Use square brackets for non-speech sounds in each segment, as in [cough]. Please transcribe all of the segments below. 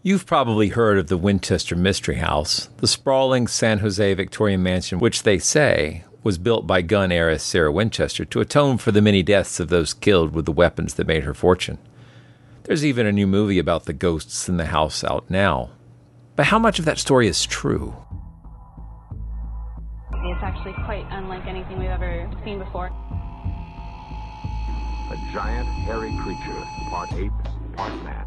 You've probably heard of the Winchester Mystery House, the sprawling San Jose Victorian mansion, which they say was built by gun heiress Sarah Winchester to atone for the many deaths of those killed with the weapons that made her fortune. There's even a new movie about the ghosts in the house out now. But how much of that story is true? It's actually quite unlike anything we've ever seen before. A giant, hairy creature, part ape, part man.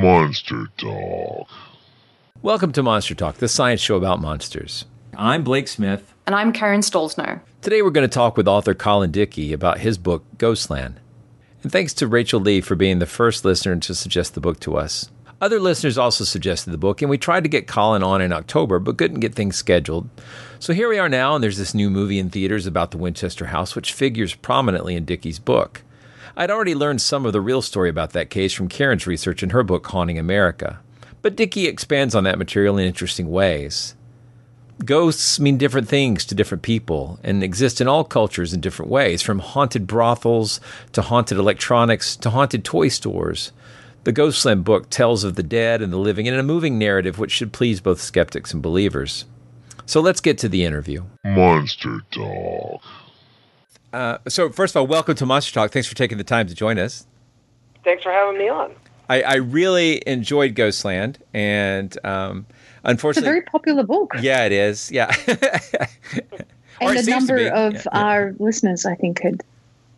Monster Talk. Welcome to Monster Talk, the science show about monsters. I'm Blake Smith. And I'm Karen Stollznow. Today we're going to talk with author Colin Dickey about his book, Ghostland. And thanks to Rachel Lee for being the first listener to suggest the book to us. Other listeners also suggested the book, and we tried to get Colin on in October, but couldn't get things scheduled. So here we are now, and there's this new movie in theaters about the Winchester House, which figures prominently in Dickey's book. I'd already learned some of the real story about that case from Karen's research in her book, Haunting America. But Dickey expands on that material in interesting ways. Ghosts mean different things to different people and exist in all cultures in different ways, from haunted brothels to haunted electronics to haunted toy stores. The Ghostland book tells of the dead and the living in a moving narrative which should please both skeptics and believers. So let's get to the interview. Monster Talk. Uh, so, first of all, welcome to Monster Talk. Thanks for taking the time to join us. Thanks for having me on. I, I really enjoyed Ghostland, and um, unfortunately, It's a very popular book. yeah, it is. Yeah, [laughs] and it a number of Yeah, yeah. our listeners, I think, had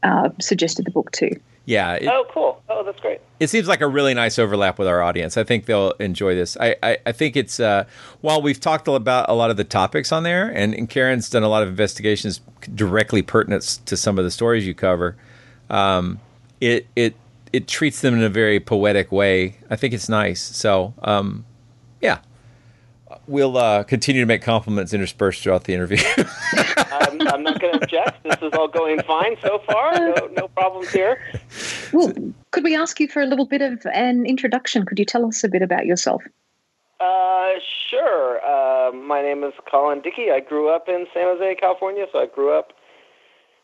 uh, suggested the book too. Yeah. It, Oh, cool. Oh, that's great. it seems like a really nice overlap with our audience. I think they'll enjoy this. I, I, I think it's uh, while we've talked about a lot of the topics on there, and, and Karen's done a lot of investigations directly pertinent to some of the stories you cover. Um, it it it treats them in a very poetic way. I think it's nice. So um, yeah, we'll uh, continue to make compliments interspersed throughout the interview. [laughs] I'm, I'm not going to object. This is all going fine so far. No, no problems here. Well, could we ask you for a little bit of an introduction? Could you tell us a bit about yourself? Uh, sure. Uh, my name is Colin Dickey. I grew up in San Jose, California, so I grew up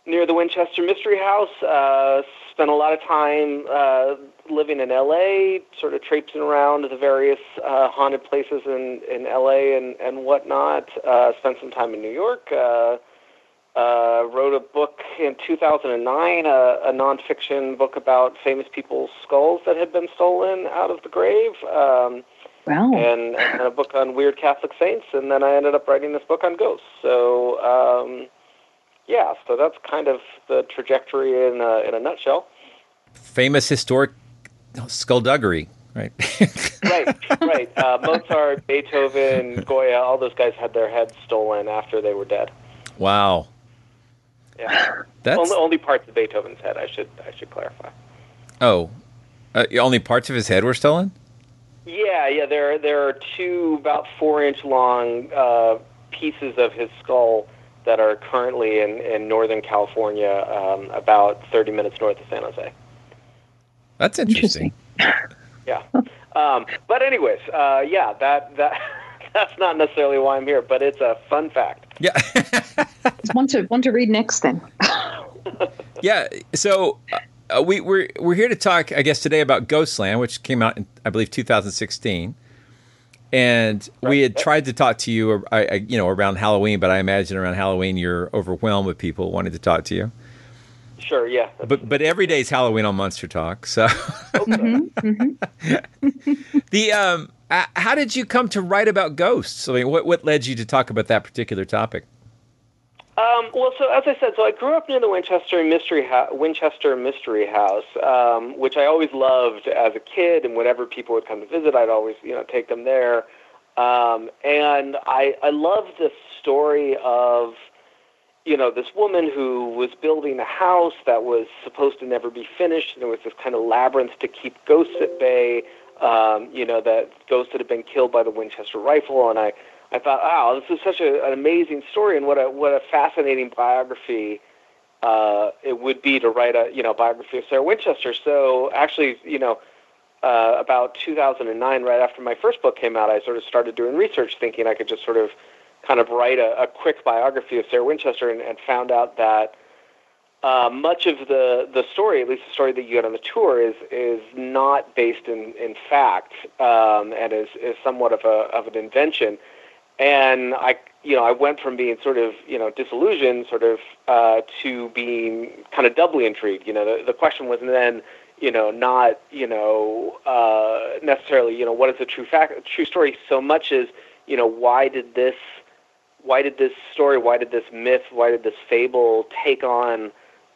near the Winchester Mystery House. Uh, spent a lot of time uh, living in LA, sort of traipsing around the various uh, haunted places in, in LA and, and whatnot. Uh, spent some time in New York. Uh, uh, wrote a book in 2009, a, a nonfiction book about famous people's skulls that had been stolen out of the grave. Um, Wow. and, and a book on weird Catholic saints, and then I ended up writing this book on ghosts. So, um, yeah, so that's kind of the trajectory in a, in a nutshell. Famous historic skullduggery, right? [laughs] Right, right. Uh, Mozart, Beethoven, Goya, all those guys had their heads stolen after they were dead. wow, Yeah, that's only, only parts of Beethoven's head. I should I should clarify. oh, uh, only parts of his head were stolen. Yeah, yeah. There, there are two about four-inch long uh, pieces of his skull that are currently in, in Northern California, um, about 30 minutes north of San Jose. That's interesting. [laughs] Yeah. Um, but anyways, uh, yeah, that that [laughs] that's not necessarily why I'm here, but it's a fun fact. Yeah. [laughs] one to one to read next then. yeah. So uh, we we're we're here to talk, I guess, today about Ghostland, which came out in I believe 2016. And we had tried to talk to you, I, I, you know, around Halloween, but I imagine around Halloween you're overwhelmed with people wanting to talk to you. Sure, yeah. But but every day is Halloween on Monster Talk. So mm-hmm, mm-hmm. [laughs] the um, how did you come to write about ghosts? I mean, what what led you to talk about that particular topic? Um, well, so as I said, so I grew up near the Winchester Mystery ha- Winchester Mystery House, um, which I always loved as a kid, and whenever people would come to visit, I'd always you know take them there. Um, and I I loved the story of you know, this woman who was building a house that was supposed to never be finished, and there was this kind of labyrinth to keep ghosts at bay. Um, you know, that ghosts that had been killed by the Winchester rifle, and I, I thought, wow, this is such a, an amazing story, and what a what a fascinating biography uh, it would be to write a you know biography of Sarah Winchester. So actually, you know, uh, about 2009, right after my first book came out, I sort of started doing research, thinking I could just sort of kind of write a, a quick biography of Sarah Winchester and, and found out that uh, much of the, the story, at least the story that you get on the tour, is is not based in, in fact um, and is, is somewhat of a of an invention. And I, you know, I went from being sort of you know disillusioned, sort of, uh, to being kind of doubly intrigued. You know, the, the question was then, you know, not you know uh, necessarily you know what is the true fact, true story, so much as you know why did this why did this story, why did this myth, why did this fable take on,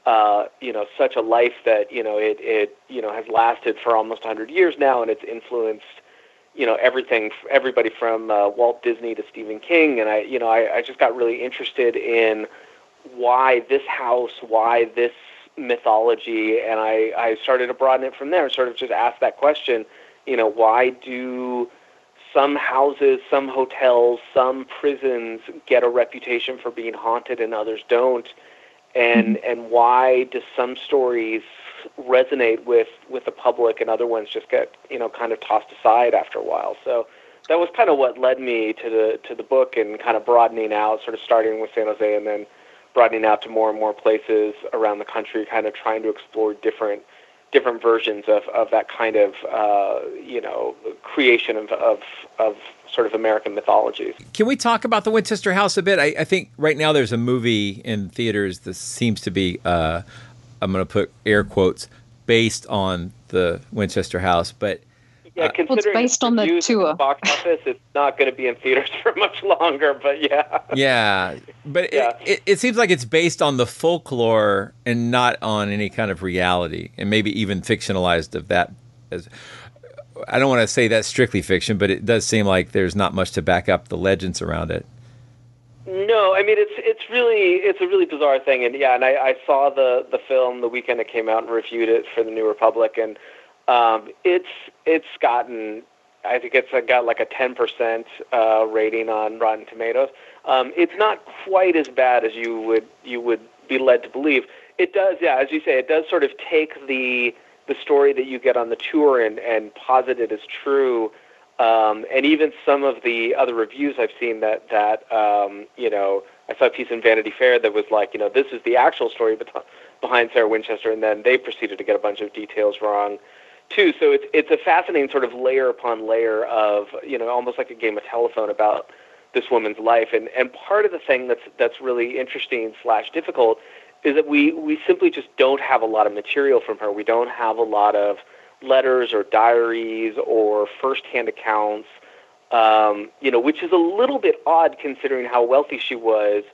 uh, you know, such a life that you know it it you know has lasted for almost 100 years now, and it's influenced, you know, everything, everybody from uh, Walt Disney to Stephen King, and I, you know, I, I just got really interested in why this house, why this mythology, and I I started to broaden it from there, and sort of just ask that question, you know, why do some houses, some hotels, some prisons get a reputation for being haunted and others don't. And mm-hmm. and why do some stories resonate with with the public and other ones just get, you know, kind of tossed aside after a while. So that was kind of what led me to the to the book and kind of broadening out, sort of starting with San Jose and then broadening out to more and more places around the country, kind of trying to explore different different versions of, of that kind of uh, you know creation of, of of sort of American mythologies. Can we talk about the Winchester House a bit? I, I think right now there's a movie in theaters that seems to be uh, I'm going to put air quotes based on the Winchester House, but yeah, uh, considering well, it's based on the tour. box office, it's not going to be in theaters [laughs] for much longer. But yeah, yeah, but yeah. It, it, it, seems like it's based on the folklore and not on any kind of reality, and maybe even fictionalized of that. As I don't want to say that's strictly fiction, but it does seem like there's not much to back up the legends around it. No, I mean it's it's really it's a really bizarre thing, and yeah, and I, I saw the the film the weekend it came out and reviewed it for the New Republic, and um, it's it's gotten I think it's got like a 10% uh, rating on Rotten Tomatoes. Um, it's not quite as bad as you would you would be led to believe. It does, yeah, as you say, it does sort of take the the story that you get on the tour and and posit it as true. Um, and even some of the other reviews I've seen that that um, you know I saw a piece in Vanity Fair that was like you know this is the actual story behind Sarah Winchester, and then they proceeded to get a bunch of details wrong too. So it's it's a fascinating sort of layer upon layer of you know almost like a game of telephone about this woman's life. And and part of the thing that's that's really interesting slash difficult is that we we simply just don't have a lot of material from her. We don't have a lot of letters or diaries or firsthand accounts. Um, you know, which is a little bit odd considering how wealthy she was.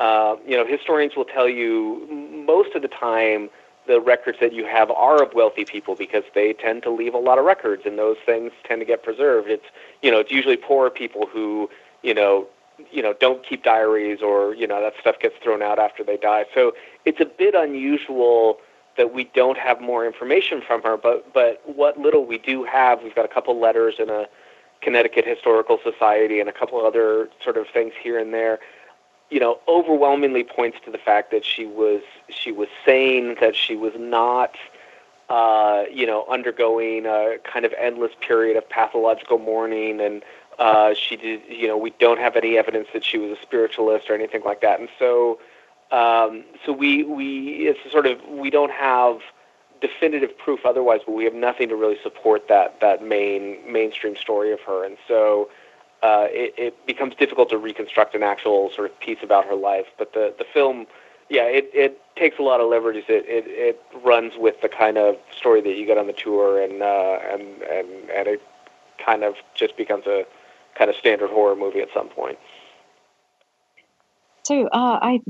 Uh, you know, historians will tell you most of the time the records that you have are of wealthy people because they tend to leave a lot of records and those things tend to get preserved. It's you know, it's usually poor people who, you know, you know, don't keep diaries or, you know, that stuff gets thrown out after they die. So it's a bit unusual that we don't have more information from her, but but what little we do have, we've got a couple letters in a Connecticut Historical Society and a couple other sort of things here and there you know, overwhelmingly points to the fact that she was she was sane, that she was not uh, you know, undergoing a kind of endless period of pathological mourning, and uh, she did, you know, we don't have any evidence that she was a spiritualist or anything like that, and so, um, so we we it's sort of we don't have definitive proof otherwise, but we have nothing to really support that that main mainstream story of her, and so. Uh, it, it becomes difficult to reconstruct an actual sort of piece about her life, but the the film yeah, it, it takes a lot of liberties. It, it it runs with the kind of story that you get on the tour, and uh, and and and it kind of just becomes a kind of standard horror movie at some point. So uh, I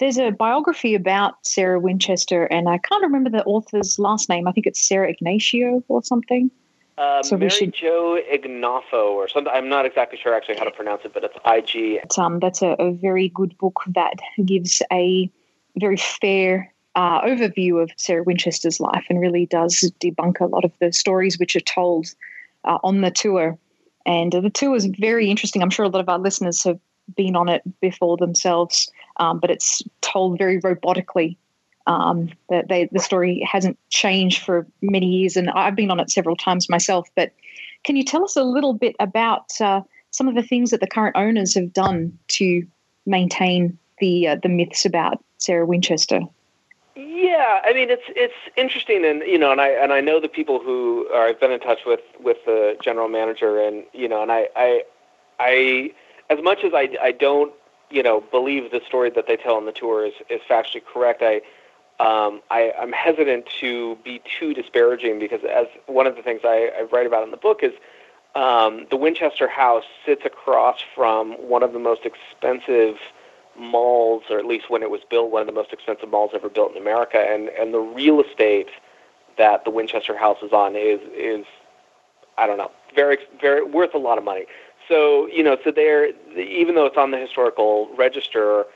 there's a biography about Sarah Winchester, and I can't remember the author's last name. I think it's Sarah Ignacio or something. Uh, so Mary should... Jo Ignoffo or something. I'm not exactly sure actually how to pronounce it, but it's IG. Um, that's a, a very good book that gives a very fair uh, overview of Sarah Winchester's life and really does debunk a lot of the stories which are told uh, on the tour. And uh, the tour is very interesting. I'm sure a lot of our listeners have been on it before themselves, um, but it's told very robotically. Um, that they, the story hasn't changed for many years, and I've been on it several times myself. But can you tell us a little bit about uh, some of the things that the current owners have done to maintain the uh, the myths about Sarah Winchester? Yeah, I mean it's it's interesting, and you know, and I and I know the people who are I've been in touch with with the general manager, and you know, and I I, I as much as I I don't you know believe the story that they tell on the tour is is factually correct, I. Um, I, I'm hesitant to be too disparaging because, as one of the things I, I write about in the book is, um, the Winchester House sits across from one of the most expensive malls, or at least when it was built, one of the most expensive malls ever built in America. And and the real estate that the Winchester House is on is is I don't know, very very worth a lot of money. So you know, so they're even though it's on the historical register,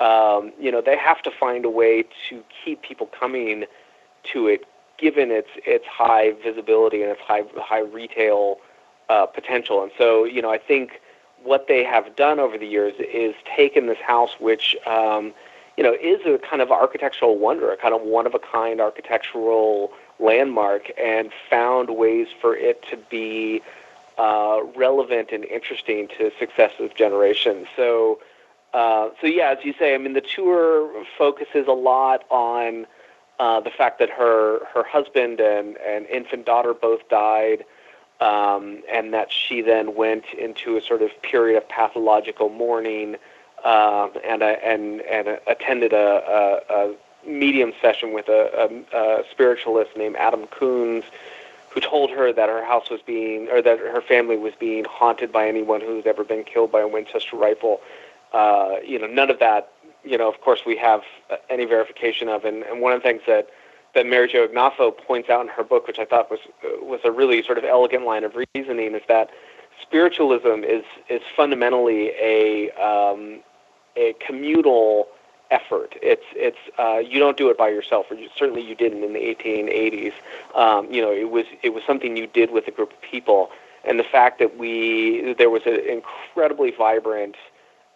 um, you know, they have to find a way to keep people coming to it, given its its high visibility and its high high retail uh, potential. And so you know, I think what they have done over the years is taken this house, which um, you know is a kind of architectural wonder, a kind of one of a kind architectural landmark, and found ways for it to be uh, relevant and interesting to successive generations. So, uh, so yeah, as you say, I mean, the tour focuses a lot on uh, the fact that her her husband and and infant daughter both died um, and that she then went into a sort of period of pathological mourning um, and, a, and, and attended a, a, a, medium session with a, a, spiritualist named Adam Coons, who told her that her house was being, or that her family was being haunted by anyone who's ever been killed by a Winchester rifle. Uh, you know, none of that, you know, of course, we have any verification of. And, and one of the things that that Mary Jo Ignoffo points out in her book, which I thought was was a really sort of elegant line of reasoning, is that spiritualism is is fundamentally a um, a communal effort. It's it's uh, you don't do it by yourself, or you, certainly you didn't in the 1880s. Um, you know, it was it was something you did with a group of people, and the fact that we there was an incredibly vibrant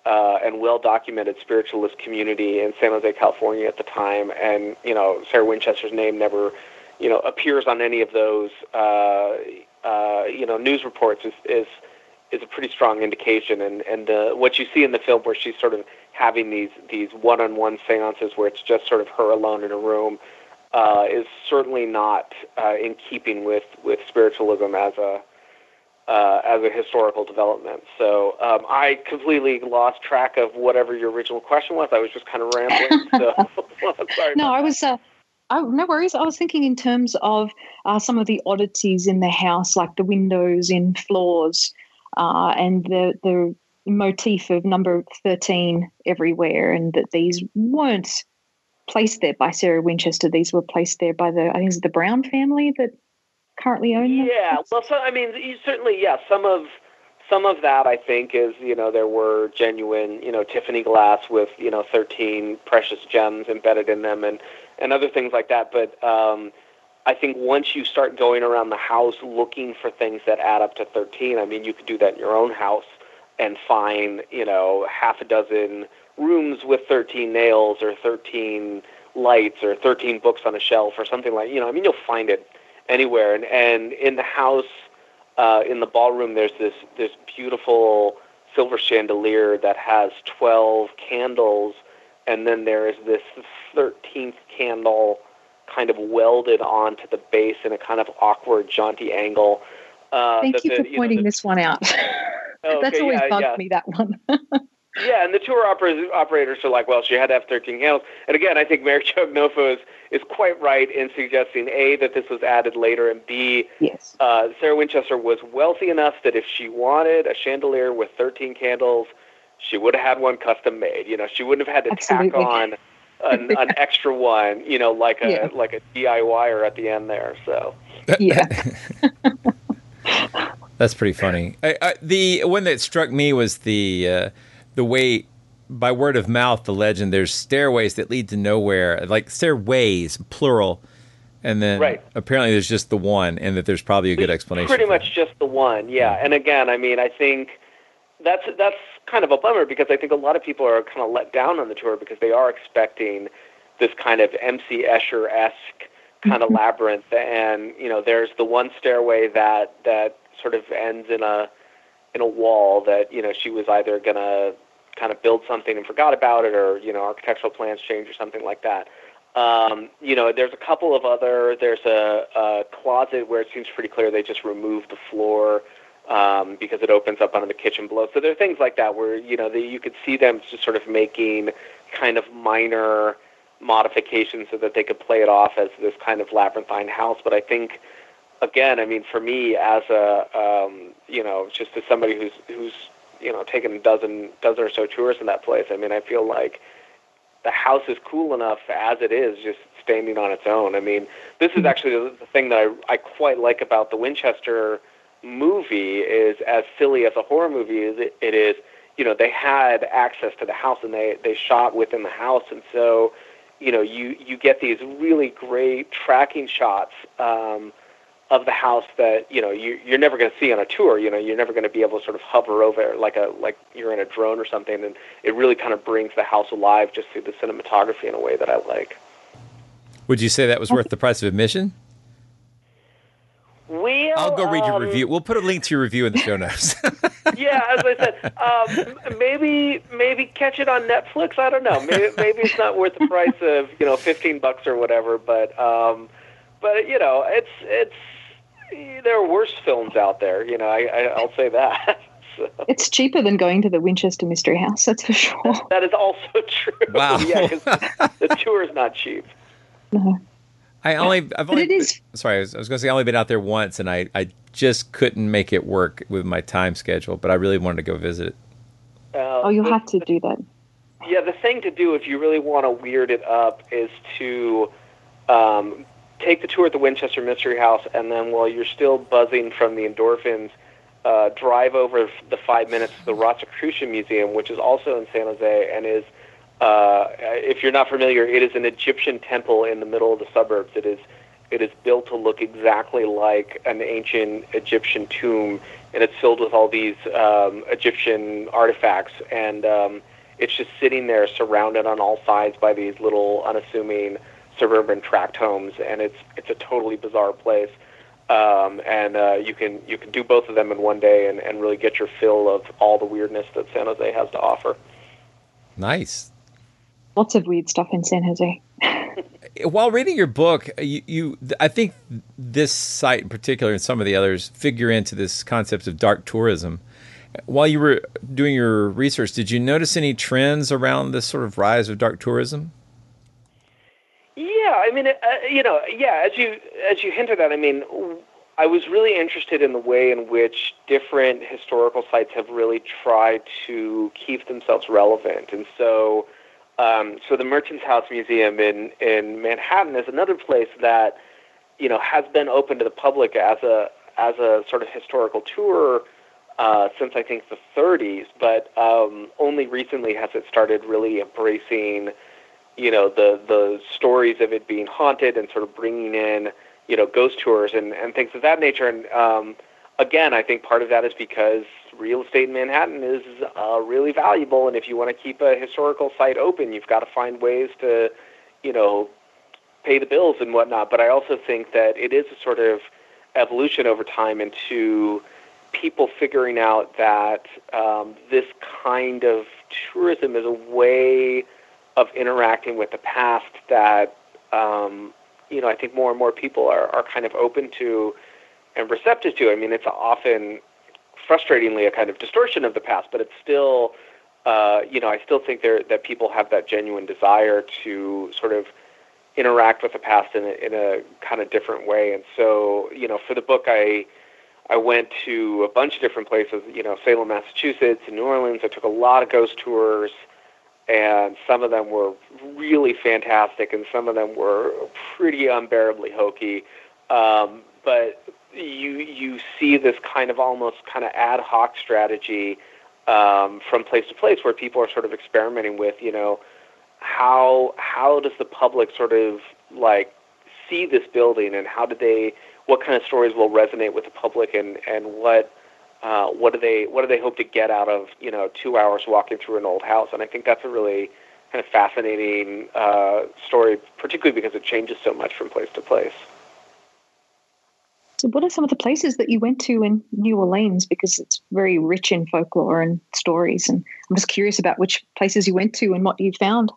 uh, and well documented spiritualist community in San Jose, California at the time. And, you know, Sarah Winchester's name never, you know, appears on any of those, uh, uh, you know, news reports is, is, is a pretty strong indication. And, and uh, what you see in the film where she's sort of having these, these one-on-one seances where it's just sort of her alone in a room uh, is certainly not uh, in keeping with, with spiritualism as a, uh, as a historical development. So um, I completely lost track of whatever your original question was. I was just kind of rambling. [laughs] so [laughs] sorry. No, I was. Uh, oh, no worries. I was thinking in terms of uh, some of the oddities in the house, like the windows in floors, uh, and the the motif of number thirteen everywhere, and that these weren't placed there by Sarah Winchester. These were placed there by the I think it's the Brown family that currently own them? Yeah, well, so I mean, certainly, yeah. Some of some of that I think is you know there were genuine you know Tiffany glass with you know 13 precious gems embedded in them and and other things like that. But um, I think once you start going around the house looking for things that add up to 13, I mean, you could do that in your own house and find you know half a dozen rooms with 13 nails or 13 lights or 13 books on a shelf or something like you know. I mean, you'll find it anywhere. And and in the house, uh, in the ballroom, there's this this beautiful silver chandelier that has 12 candles, and then there is this 13th candle kind of welded onto the base in a kind of awkward, jaunty angle. Uh, Thank you for pointing know, the, this one out. [laughs] okay, That's always yeah, bugged yeah. me, that one. [laughs] yeah, and the tour operators, operators are like, well, she had to have 13 candles. And again, I think Mary Jo Ignoffo is, is quite right in suggesting, A, that this was added later, and B, yes. uh, Sarah Winchester was wealthy enough that if she wanted a chandelier with 13 candles, she would have had one custom made. You know, she wouldn't have had to Absolutely. tack on an, [laughs] an extra one, you know, like a Yeah. like a DIYer at the end there. So yeah. That's pretty funny. [clears throat] I, I, the one that struck me was the uh, the way by word of mouth the legend. There's stairways that lead to nowhere, like stairways plural, and then Right. apparently there's just the one, and that there's probably a good explanation. pretty for much just the one, yeah. And again, I mean, I think that's that's kind of a bummer because I think a lot of people are kind of let down on the tour because they are expecting this kind of MC Escher esque kind of [laughs] labyrinth, and you know, there's the one stairway that that sort of ends in a in a wall that you know she was either gonna kind of build something and forgot about it, or you know, architectural plans change or something like that. Um, you know, there's a couple of other. There's a, a closet where it seems pretty clear they just removed the floor um, because it opens up onto the kitchen below. So there are things like that where you know the, you could see them just sort of making kind of minor modifications so that they could play it off as this kind of labyrinthine house. But I think, again, I mean, for me as a um, you know just as somebody who's who's you know taken a dozen dozen or so tours in that place, I mean, I feel like the house is cool enough as it is, just standing on its own. I mean, this is actually the, thing that I, I quite like about the Winchester movie is as silly as a horror movie it, it is, you know, they had access to the house and they, they shot within the house. And so, you know, you, you get these really great tracking shots um, of the house that, you know, you, you're never going to see on a tour. You know, you're never going to be able to sort of hover over like a, like you're in a drone or something. And it really kind of brings the house alive just through the cinematography in a way that I like. Would you say that was worth the price of admission? Well, I'll go read your um, review. We'll put a link to your review in the show notes. [laughs] yeah, as I said, um, m- maybe maybe catch it on Netflix. I don't know. Maybe maybe it's not worth the price of you know fifteen bucks or whatever. But um, but you know, it's it's there are worse films out there. You know, I, I I'll say that. [laughs] So, It's cheaper than going to the Winchester Mystery House, that's for sure. that is also [laughs] true. Wow. yeah, 'cause [laughs] the tour is not cheap. No. I only, I've But only, it is- sorry, I was, I was going to say I only been out there once, and I, I just couldn't make it work with my time schedule. But I really wanted to go visit. Uh, Oh, you'll the- have to do that. Yeah, the thing to do if you really want to weird it up is to um, take the tour at the Winchester Mystery House, and then while you're still buzzing from the endorphins, uh, drive over the five minutes to the Rosicrucian Museum, which is also in San Jose, and is, uh, if you're not familiar, it is an Egyptian temple in the middle of the suburbs. It is it is built to look exactly like an ancient Egyptian tomb, and it's filled with all these um, Egyptian artifacts. And um, it's just sitting there, surrounded on all sides by these little unassuming suburban tract homes, and it's it's a totally bizarre place. Um, and uh, you can you can do both of them in one day, and, and really get your fill of all the weirdness that San Jose has to offer. Nice. Lots of weird stuff in San Jose. [laughs] While reading your book, you, you, I think this site in particular and some of the others figure into this concept of dark tourism. While you were doing your research, did you notice any trends around this sort of rise of dark tourism? Yeah, I mean, uh, you know, yeah, as you as you hinted at, I mean, I was really interested in the way in which different historical sites have really tried to keep themselves relevant, and so, um, so the Merchants House Museum in in Manhattan is another place that, you know, has been open to the public as a as a sort of historical tour uh, since I think the 30s, but um, only recently has it started really embracing you know the the stories of it being haunted and sort of bringing in you know ghost tours and and things of that nature and um again i think part of that is because real estate in manhattan is uh, really valuable and if you want to keep a historical site open you've got to find ways to you know, pay the bills and whatnot. But I also think that it is a sort of evolution over time into people figuring out that um, this kind of tourism is a way of interacting with the past that um, you know I think more and more people are, are kind of open to and receptive to. I mean, it's often frustratingly a kind of distortion of the past, but it's still uh, you know I still think there that people have that genuine desire to sort of interact with the past in a, in a kind of different way. And so you know for the book I I went to a bunch of different places, you know, Salem, Massachusetts, and New Orleans. I took a lot of ghost tours, and some of them were really fantastic, and some of them were pretty unbearably hokey. Um, but you you see this kind of almost kind of ad hoc strategy um, from place to place where people are sort of experimenting with, you know, how how does the public sort of like see this building, and how do they what kind of stories will resonate with the public and and what uh, what do they what do they hope to get out of you know two hours walking through an old house and I think that's a really kind of fascinating uh, story particularly because it changes so much from place to place. So, what are some of the places that you went to in New Orleans? Because it's very rich in folklore and stories, and I'm just curious about which places you went to and what you found.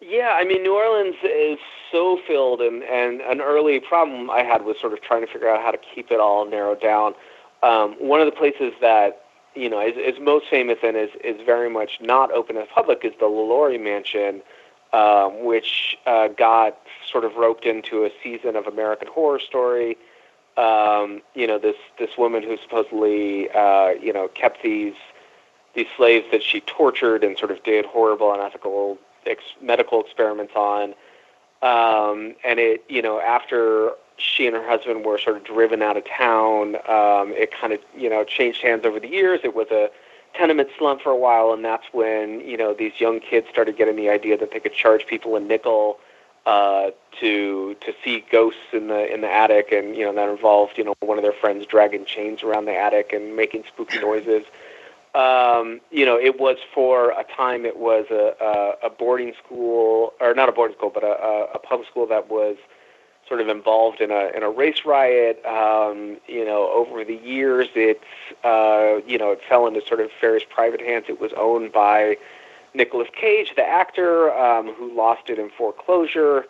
Yeah, I mean, New Orleans is so filled, and, and an early problem I had was sort of trying to figure out how to keep it all narrowed down. Um, one of the places that you know is, is most famous and is, is very much not open to the public is the LaLaurie Mansion, um, which uh, got sort of roped into a season of American Horror Story. Um, you know, this this woman who supposedly uh, you know kept these these slaves that she tortured and sort of did horrible, unethical ex- medical experiments on. Um, and it, you know, after she and her husband were sort of driven out of town, um, it kind of, you know, changed hands over the years. It was a tenement slump for a while, and that's when, you know, these young kids started getting the idea that they could charge people a nickel uh, to to see ghosts in the in the attic, and you know that involved you know one of their friends dragging chains around the attic and making spooky [laughs] noises um, you know, it was for a time. It was a, a, a boarding school, or not a boarding school, but a, a public school that was sort of involved in a in a race riot. Um, you know, over the years, it's uh, you know it fell into sort of various private hands. It was owned by Nicolas Cage, the actor, um, who lost it in foreclosure,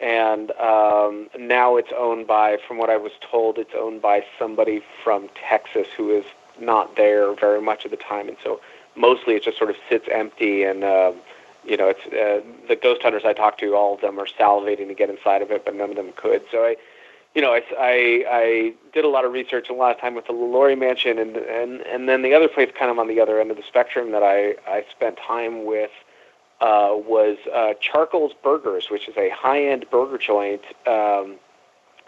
and um, now it's owned by, from what I was told, it's owned by somebody from Texas who is not there very much of the time, and so mostly it just sort of sits empty. And uh, you know, it's uh, the ghost hunters I talked to, all of them are salivating to get inside of it, but none of them could. So I, you know, I, I, I did a lot of research and a lot of time with the LaLaurie Mansion, and and and then the other place, kind of on the other end of the spectrum, that I I spent time with. Uh, was uh, Charcoal's Burgers, which is a high-end burger joint um,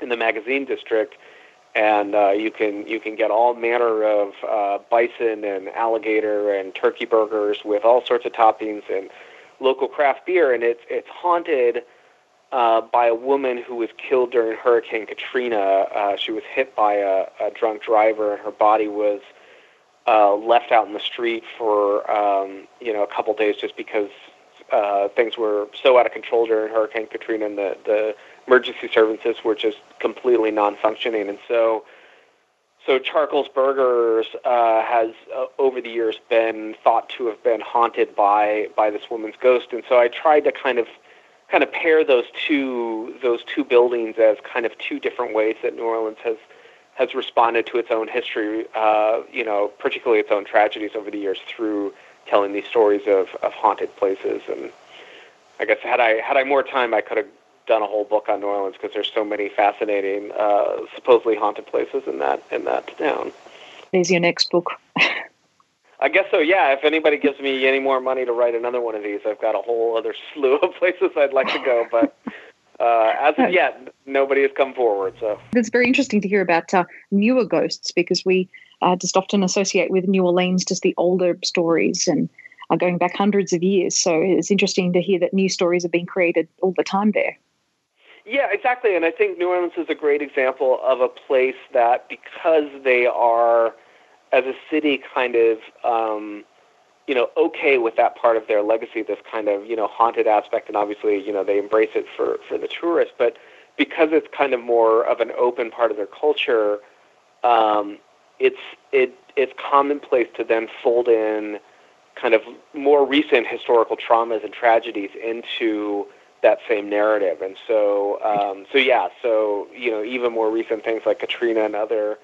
in the Magazine District, and uh, you can you can get all manner of uh, bison and alligator and turkey burgers with all sorts of toppings and local craft beer, and it's it's haunted uh, by a woman who was killed during Hurricane Katrina. Uh, she was hit by a, a drunk driver, and her body was uh, left out in the street for um, you know a couple days just because uh, things were so out of control during Hurricane Katrina, and the the emergency services were just completely non-functioning, and so so Charcoal's Burgers uh, has uh, over the years been thought to have been haunted by by this woman's ghost, and so I tried to kind of kind of pair those two those two buildings as kind of two different ways that New Orleans has has responded to its own history, uh, you know, particularly its own tragedies over the years through telling these stories of, of haunted places. And I guess had I had I more time, I could have done a whole book on New Orleans because there's so many fascinating, uh, supposedly haunted places in that in that town. There's your next book. [laughs] I guess so. Yeah. If anybody gives me any more money to write another one of these, I've got a whole other [laughs] slew of places I'd like to go. But [laughs] uh, as of yet, nobody has come forward. So it's very interesting to hear about uh, newer ghosts because we uh, just often associate with New Orleans just the older stories and are going back hundreds of years. So it's interesting to hear that new stories are being created all the time there. Yeah, exactly. And I think New Orleans is a great example of a place that, because they are, as a city, kind of um, you know, okay with that part of their legacy, this kind of, you know, haunted aspect, and obviously, you know, they embrace it for, for the tourist, but because it's kind of more of an open part of their culture, um, it's it it's commonplace to then fold in kind of more recent historical traumas and tragedies into that same narrative. And so, um, so yeah, so you know, even more recent things like Katrina and other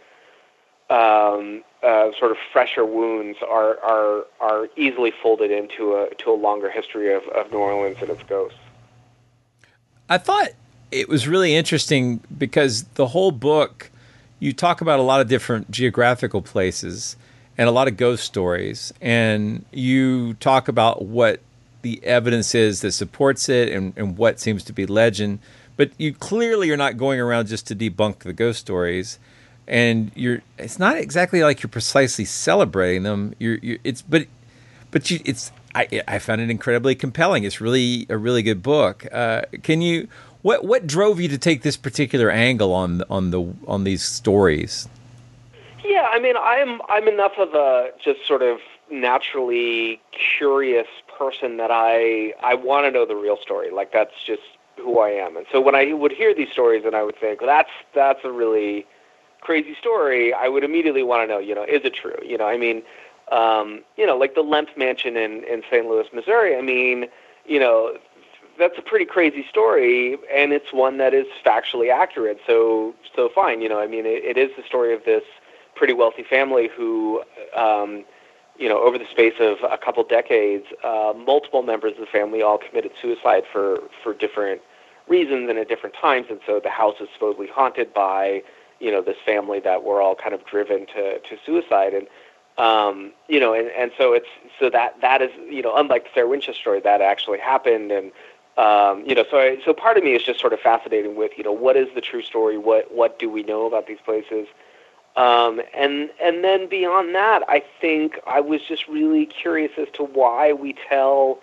um, uh, sort of fresher wounds are are are easily folded into a to a longer history of, of New Orleans and its ghosts. I thought it was really interesting because the whole book you talk about a lot of different geographical places and a lot of ghost stories and you talk about what the evidence is that supports it and, and what seems to be legend but you clearly are not going around just to debunk the ghost stories and you're it's not exactly like you're precisely celebrating them you're, you're it's but but you it's I, I found it incredibly compelling. It's really a really good book. Uh, can you what what drove you to take this particular angle on on the on these stories? Yeah, I mean, I'm I'm enough of a just sort of naturally curious person that I I want to know the real story. Like that's just who I am. And so when I would hear these stories and I would think, well, that's that's a really crazy story, I would immediately want to know, you know, is it true? You know, I mean, um, you know, like the Lemp Mansion in in St. Louis, Missouri. I mean, you know, that's a pretty crazy story, and it's one that is factually accurate. So so fine, you know, I mean, it, it is the story of this pretty wealthy family who. Um, you know, over the space of a couple decades, uh, multiple members of the family all committed suicide for, for different reasons and at different times. And so the house is supposedly haunted by, you know, this family that were all kind of driven to, to suicide. And, um, you know, and, and so it's, so that, that is, you know, unlike the Sarah Winchester story, that actually happened. And, um, you know, so, I, so part of me is just sort of fascinating with, you know, what is the true story? What, what do we know about these places? Um, and and then beyond that, I think I was just really curious as to why we tell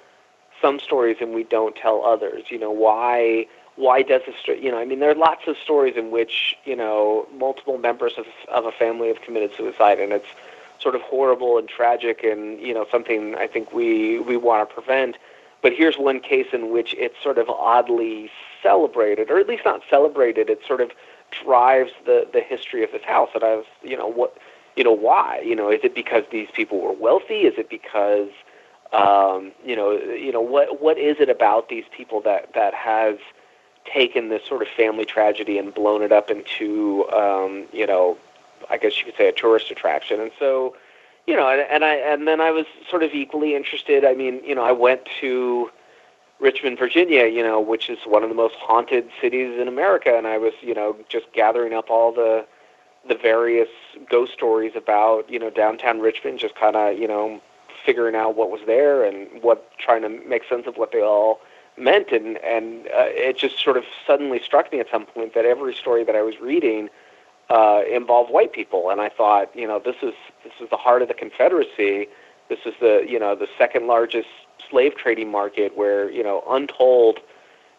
some stories and we don't tell others. You know, why why does a story? You know, I mean, there are lots of stories in which you know multiple members of of a family have committed suicide, and it's sort of horrible and tragic, and you know something I think we we want to prevent. But here's one case in which it's sort of oddly celebrated, or at least not celebrated. It's sort of drives the the history of this house. And I was you know what you know why? You know is it because these people were wealthy? Is it because um you know you know what what is it about these people that that has taken this sort of family tragedy and blown it up into um you know I guess you could say a tourist attraction? And so you know and, and I and then I was sort of equally interested. I mean you know I went to Richmond, Virginia, you know, which is one of the most haunted cities in America, and I was, you know, just gathering up all the the various ghost stories about, you know, downtown Richmond, just kind of, you know, figuring out what was there and what trying to make sense of what they all meant, and and uh, it just sort of suddenly struck me at some point that every story that I was reading uh, involved white people, and I thought, you know, this is this is the heart of the Confederacy. This is the you know the second largest slave trading market where you know untold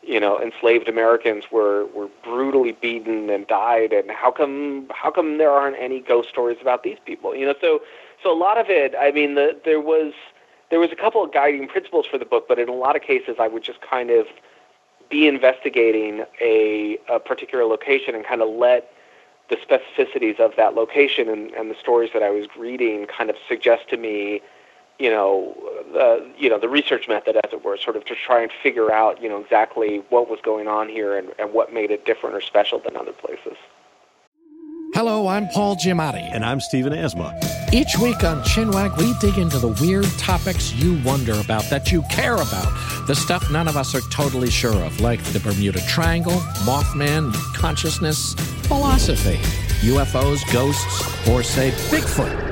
you know enslaved Americans were were brutally beaten and died and how come how come there aren't any ghost stories about these people? You know so so a lot of it I mean the, there was there was a couple of guiding principles for the book but in a lot of cases I would just kind of be investigating a, a particular location and kind of let the specificities of that location and, and the stories that I was reading kind of suggest to me you know, uh, you know, the research method, as it were, sort of to try and figure out, you know, exactly what was going on here and, and what made it different or special than other places. Hello, I'm Paul Giamatti. And I'm Stephen Asma. Each week on Chinwag, we dig into the weird topics you wonder about, that you care about, the stuff none of us are totally sure of, like the Bermuda Triangle, Mothman, consciousness, philosophy, UFOs, ghosts, or, say, Bigfoot.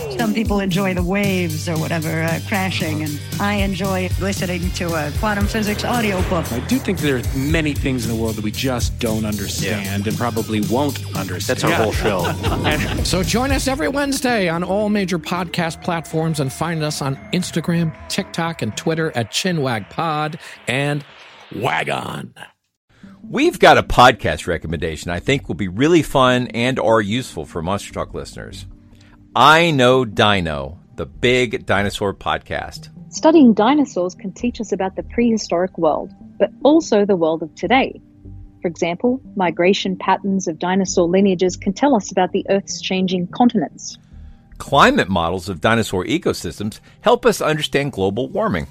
Some people enjoy the waves or whatever uh, crashing, and I enjoy listening to a quantum physics audiobook. I do think there are many things in the world that we just don't understand and probably won't understand. That's our whole show. [laughs] So join us every Wednesday on all major podcast platforms and find us on Instagram, TikTok, and Twitter at ChinwagPod and Wagon. We've got a podcast recommendation I think will be really fun and or useful for Monster Talk listeners. I Know Dino, the big dinosaur podcast. Studying dinosaurs can teach us about the prehistoric world, but also the world of today. For example, migration patterns of dinosaur lineages can tell us about the Earth's changing continents. Climate models of dinosaur ecosystems help us understand global warming.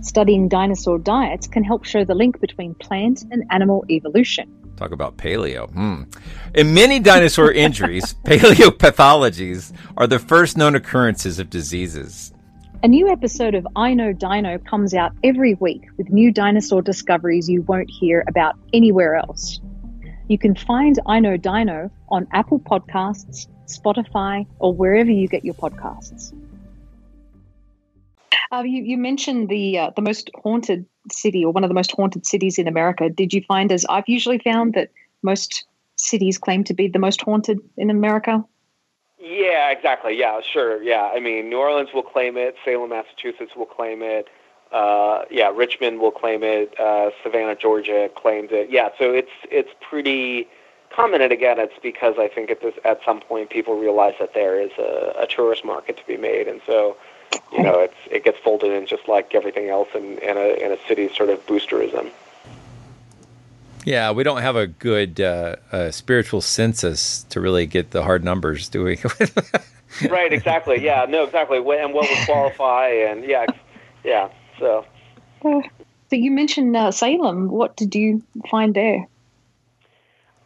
Studying dinosaur diets can help show the link between plant and animal evolution. Talk about paleo. Hmm. In many dinosaur [laughs] injuries, paleopathologies are the first known occurrences of diseases. A new episode of I Know Dino comes out every week with new dinosaur discoveries you won't hear about anywhere else. You can find I Know Dino on Apple Podcasts, Spotify, or wherever you get your podcasts. Uh, you, you mentioned the uh, the most haunted city or one of the most haunted cities in America. Did you find, as I've usually found, that most cities claim to be the most haunted in America? Yeah, exactly. Yeah, sure. Yeah, I mean, New Orleans will claim it. Salem, Massachusetts will claim it. Uh, yeah, Richmond will claim it. Uh, Savannah, Georgia claims it. Yeah, so it's it's pretty common. And again, it's because I think at this at some point people realize that there is a, a tourist market to be made, and so you know it's it gets folded in just like everything else in, in a in a city's sort of boosterism. Yeah, we don't have a good uh, uh, spiritual census to really get the hard numbers, do we? [laughs] right. Exactly. Yeah. No. Exactly. And what would qualify? And yeah. Yeah. So. Uh, so you mentioned uh, Salem. What did you find there?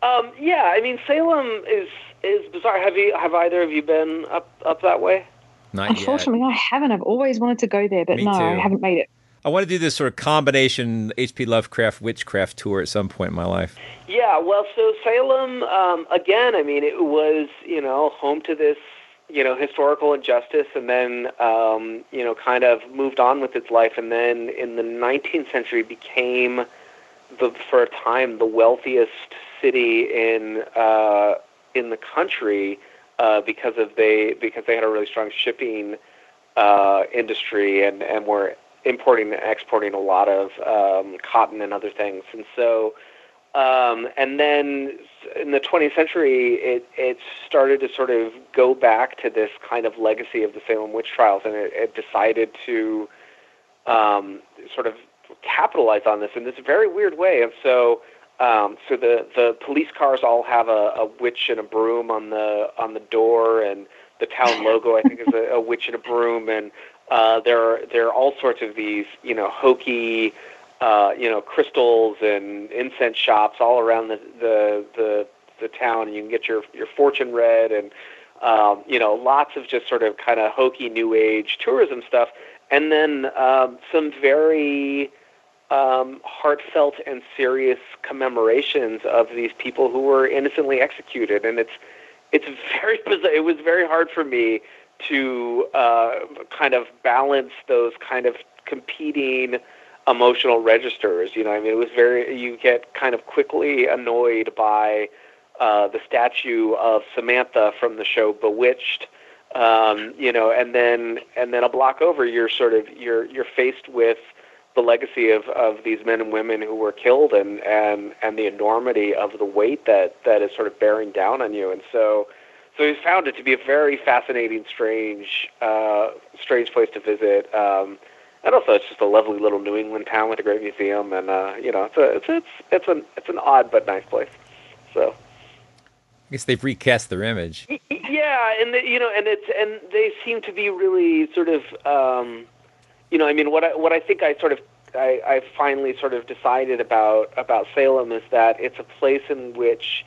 Um, yeah. I mean, Salem is is bizarre. Have you have either of you been up up that way? Not Unfortunately, yet. I haven't. I've always wanted to go there, but Me no, I haven't made it. I want to do this sort of combination H.P. Lovecraft witchcraft tour at some point in my life. Yeah, well, so Salem, um, again, I mean, it was, you know, home to this, you know, historical injustice and then, um, you know, kind of moved on with its life. And then in the 19th century became, the for a time, the wealthiest city in uh, in the country uh, because of they because they had a really strong shipping uh, industry and, and were importing and exporting a lot of um, cotton and other things. And so, um, and then in the 20th century, it, it started to sort of go back to this kind of legacy of the Salem witch trials, and it, it decided to um, sort of capitalize on this in this very weird way. And so, um, so the the police cars all have a, a witch and a broom on the on the door, and the town [laughs] logo I think is a, a witch and a broom, and uh, there are there are all sorts of these you know hokey uh, you know crystals and incense shops all around the the the, the town, and you can get your your fortune read, and um, you know lots of just sort of kind of hokey new age tourism stuff, and then um, some very um, heartfelt and serious commemorations of these people who were innocently executed, and it's it's [laughs] very bizarre. It was very hard for me to uh, kind of balance those kind of competing emotional registers. You know, I mean, it was very. You get kind of quickly annoyed by uh, the statue of Samantha from the show Bewitched. Um, you know, and then and then a block over, you're sort of you're you're faced with the legacy of, of these men and women who were killed and, and, and the enormity of the weight that, that is sort of bearing down on you. And so, so we found it to be a very fascinating, strange, uh, strange place to visit. Um, and also, it's just a lovely little New England town with a great museum, and uh, you know, it's a, it's it's it's an it's an odd but nice place. So, I guess they've recast their image. yeah, and the, you know, and it's and they seem to be really sort of, um, you know, I mean, what I what I think I sort of I, I finally sort of decided about about Salem is that it's a place in which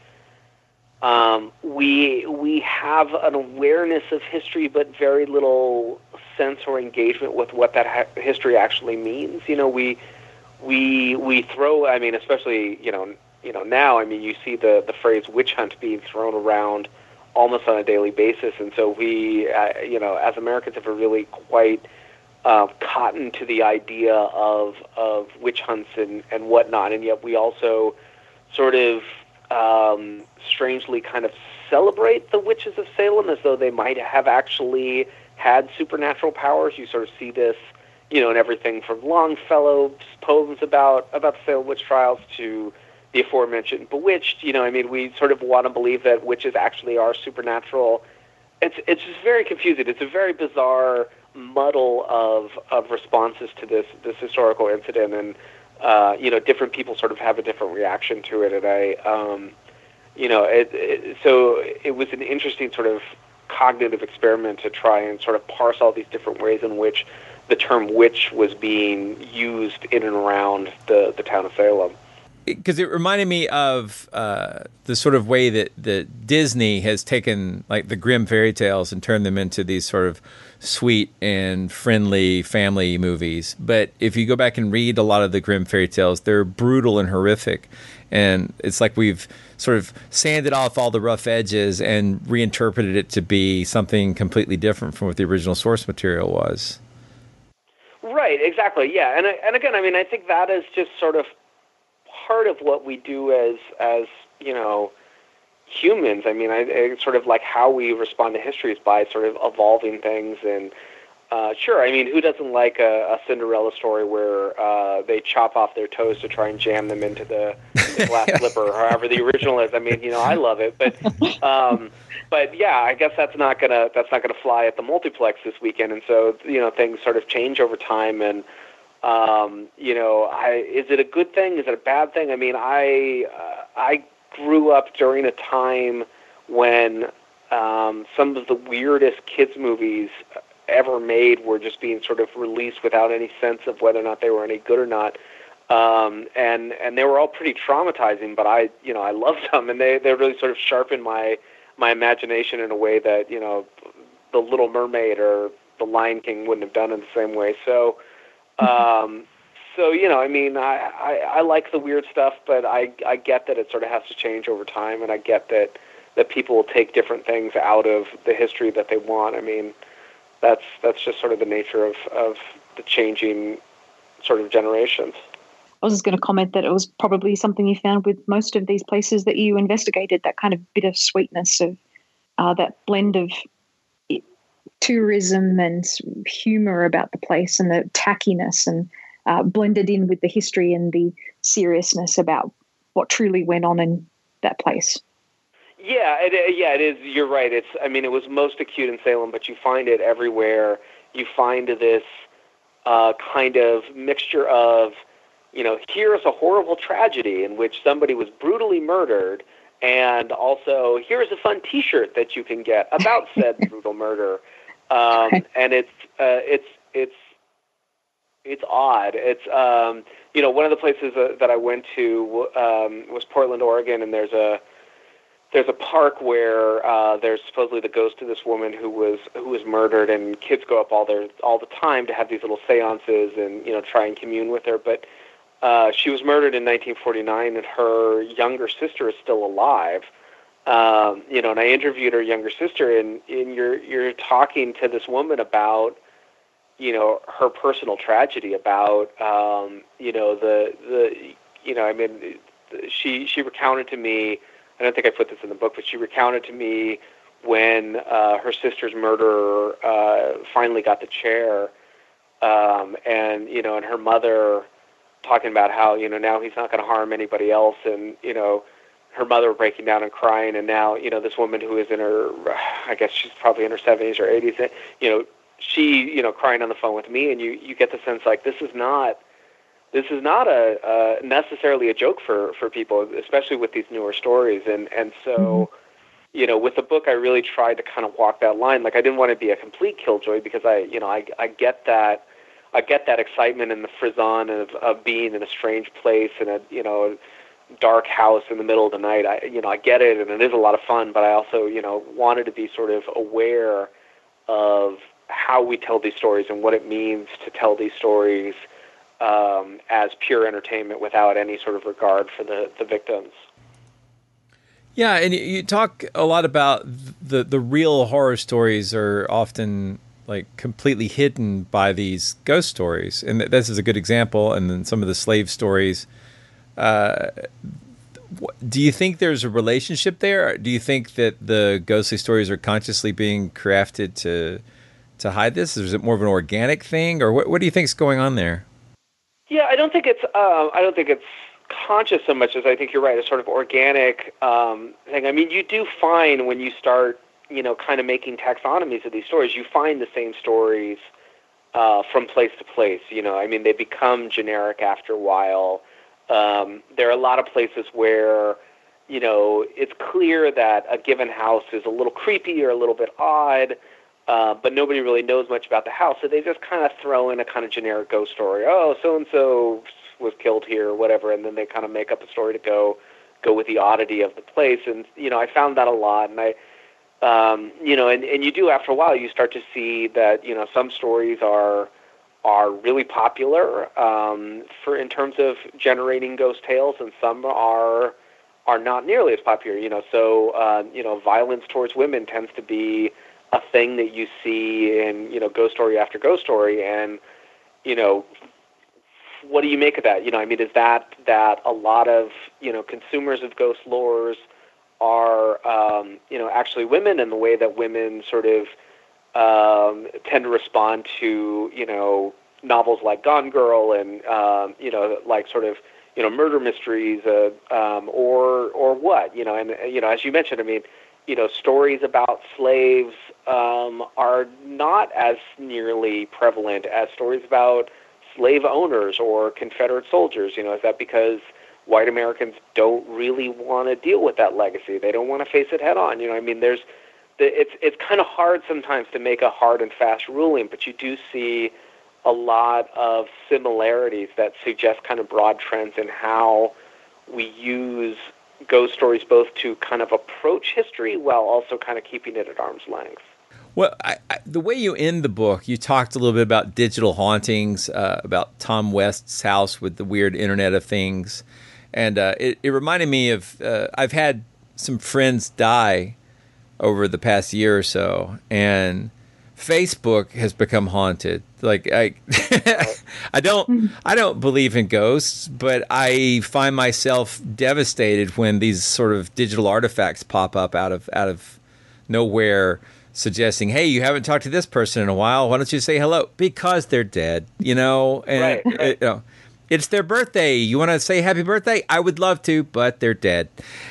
um, we we have an awareness of history, but very little sense or engagement with what that ha- history actually means. You know, we we we throw. I mean, especially you know you know now. I mean, you see the the phrase witch hunt being thrown around almost on a daily basis, and so we uh, you know as Americans have a really quite uh, cotton to the idea of of witch hunts and and whatnot, and yet we also sort of um, strangely kind of celebrate the witches of Salem as though they might have actually had supernatural powers. You sort of see this, you know, in everything from Longfellow's poems about about the Salem witch trials to the aforementioned Bewitched. You know, I mean, we sort of want to believe that witches actually are supernatural. It's it's just very confusing. It's a very bizarre muddle of of responses to this this historical incident, and uh, you know, different people sort of have a different reaction to it. And I, um, you know, it, it, so it was an interesting sort of cognitive experiment to try and sort of parse all these different ways in which the term witch was being used in and around the, the town of Salem. Because it reminded me of uh, the sort of way that, that Disney has taken like the Grimm fairy tales and turned them into these sort of sweet and friendly family movies. But if you go back and read a lot of the Grimm fairy tales, they're brutal and horrific. And it's like we've sort of sanded off all the rough edges and reinterpreted it to be something completely different from what the original source material was. Right, exactly. Yeah. And and again, I mean, I think that is just sort of part of what we do as as, you know, humans. I mean, I, I sort of like how we respond to history is by sort of evolving things and uh, sure. I mean, who doesn't like a, a Cinderella story where uh, they chop off their toes to try and jam them into the, the glass [laughs] slipper, however the original is? I mean, you know, I love it, but [laughs] um, but yeah, I guess that's not gonna that's not gonna fly at the multiplex this weekend, and so you know things sort of change over time, and um, you know, I is it a good thing? Is it a bad thing? I mean, I uh, I grew up during a time when um, some of the weirdest kids movies ever made were just being sort of released without any sense of whether or not they were any good or not. Um, and and they were all pretty traumatizing, but I you know I loved them, and they they really sort of sharpened my my imagination in a way that you know the Little Mermaid or the Lion King wouldn't have done in the same way. So um, so you know I mean I, I I like the weird stuff, but I I get that it sort of has to change over time, and I get that that people will take different things out of the history that they want. I mean that's that's just sort of the nature of of the changing sort of generations. I was just going to comment that it was probably something you found with most of these places that you investigated that kind of bit of sweetness of uh, that blend of tourism and humor about the place and the tackiness and uh, blended in with the history and the seriousness about what truly went on in that place. Yeah, it, yeah, it is. You're right. It's. I mean, it was most acute in Salem, but you find it everywhere. You find this uh, kind of mixture of, you know, here's a horrible tragedy in which somebody was brutally murdered, and also here's a fun T-shirt that you can get about said [laughs] brutal murder. Um, and it's uh, it's it's it's odd. It's um, you know one of the places uh, that I went to um, was Portland, Oregon, and there's a there's a park where uh, there's supposedly the ghost of this woman who was who was murdered, and kids go up all there all the time to have these little seances and you know try and commune with her. But uh, she was murdered in 1949, and her younger sister is still alive. Um, you know, and I interviewed her younger sister, and, and you're you're talking to this woman about you know her personal tragedy, about um, you know the the you know I mean she she recounted to me I don't think I put this in the book, but she recounted to me when uh, her sister's murderer uh, finally got the chair, um, and you know, and her mother talking about how you know now he's not going to harm anybody else, and you know, her mother breaking down and crying, and now you know this woman who is in her, I guess she's probably in her seventies or eighties, you know, she you know crying on the phone with me, and you you get the sense like this is not this is not a uh, necessarily a joke for for people, especially with these newer stories. And and so, mm-hmm. you know, with the book, I really tried to kind of walk that line. Like I didn't want to be a complete killjoy because I, you know, I I get that. I get that excitement and the frisson of, of being in a strange place and a you know dark house in the middle of the night. I you know I get it and it is a lot of fun, but I also you know wanted to be sort of aware of how we tell these stories and what it means to tell these stories um, as pure entertainment without any sort of regard for the, the victims. Yeah, and you talk a lot about the the real horror stories are often like completely hidden by these ghost stories, and this is a good example. And then some of the slave stories. Uh, do you think there's a relationship there? Do you think that the ghostly stories are consciously being crafted to to hide this? Is it more of an organic thing, or what? What do you think is going on there? Yeah, I don't think it's. Uh, I don't think it's conscious so much as I think you're right. A sort of organic um, thing. I mean, you do find when you start, you know, kind of making taxonomies of these stories, you find the same stories uh, from place to place. You know, I mean, they become generic after a while. Um, there are a lot of places where, you know, it's clear that a given house is a little creepy or a little bit odd, uh, but nobody really knows much about the house, so they just kind of throw in a kind of generic ghost story. Oh, so and so was killed here or whatever, and then they kind of make up a story to go go with the oddity of the place. And you know, I found that a lot, and I. Um, you know, and, and you do after a while, you start to see that you know some stories are are really popular um, for in terms of generating ghost tales, and some are are not nearly as popular. You know, so uh, you know, violence towards women tends to be a thing that you see in you know ghost story after ghost story, and you know, what do you make of that? You know, I mean, is that that a lot of you know consumers of ghost lores are um, you know actually women, and the way that women sort of um, tend to respond to you know novels like Gone Girl and um, you know like sort of you know murder mysteries uh, um, or or what you know and you know as you mentioned I mean you know stories about slaves um, are not as nearly prevalent as stories about slave owners or Confederate soldiers you know is that because white Americans don't really want to deal with that legacy? They don't want to face it head on you know I mean there's it's it's kind of hard sometimes to make a hard and fast ruling, but you do see a lot of similarities that suggest kind of broad trends in how we use ghost stories both to kind of approach history while also kind of keeping it at arm's length. Well, I, I, the way you end the book, you talked a little bit about digital hauntings, uh, about Tom West's house with the weird Internet of Things, and uh, it, it, reminded me of uh, I've had some friends die over the past year or so, and Facebook has become haunted. Like I, [laughs] I don't, I don't believe in ghosts, but I find myself devastated when these sort of digital artifacts pop up out of out of nowhere, suggesting, "Hey, you haven't talked to this person in a while. Why don't you say hello?" Because they're dead, you know. And right. It, you know, it's their birthday. You want to say happy birthday? I would love to, but they're dead.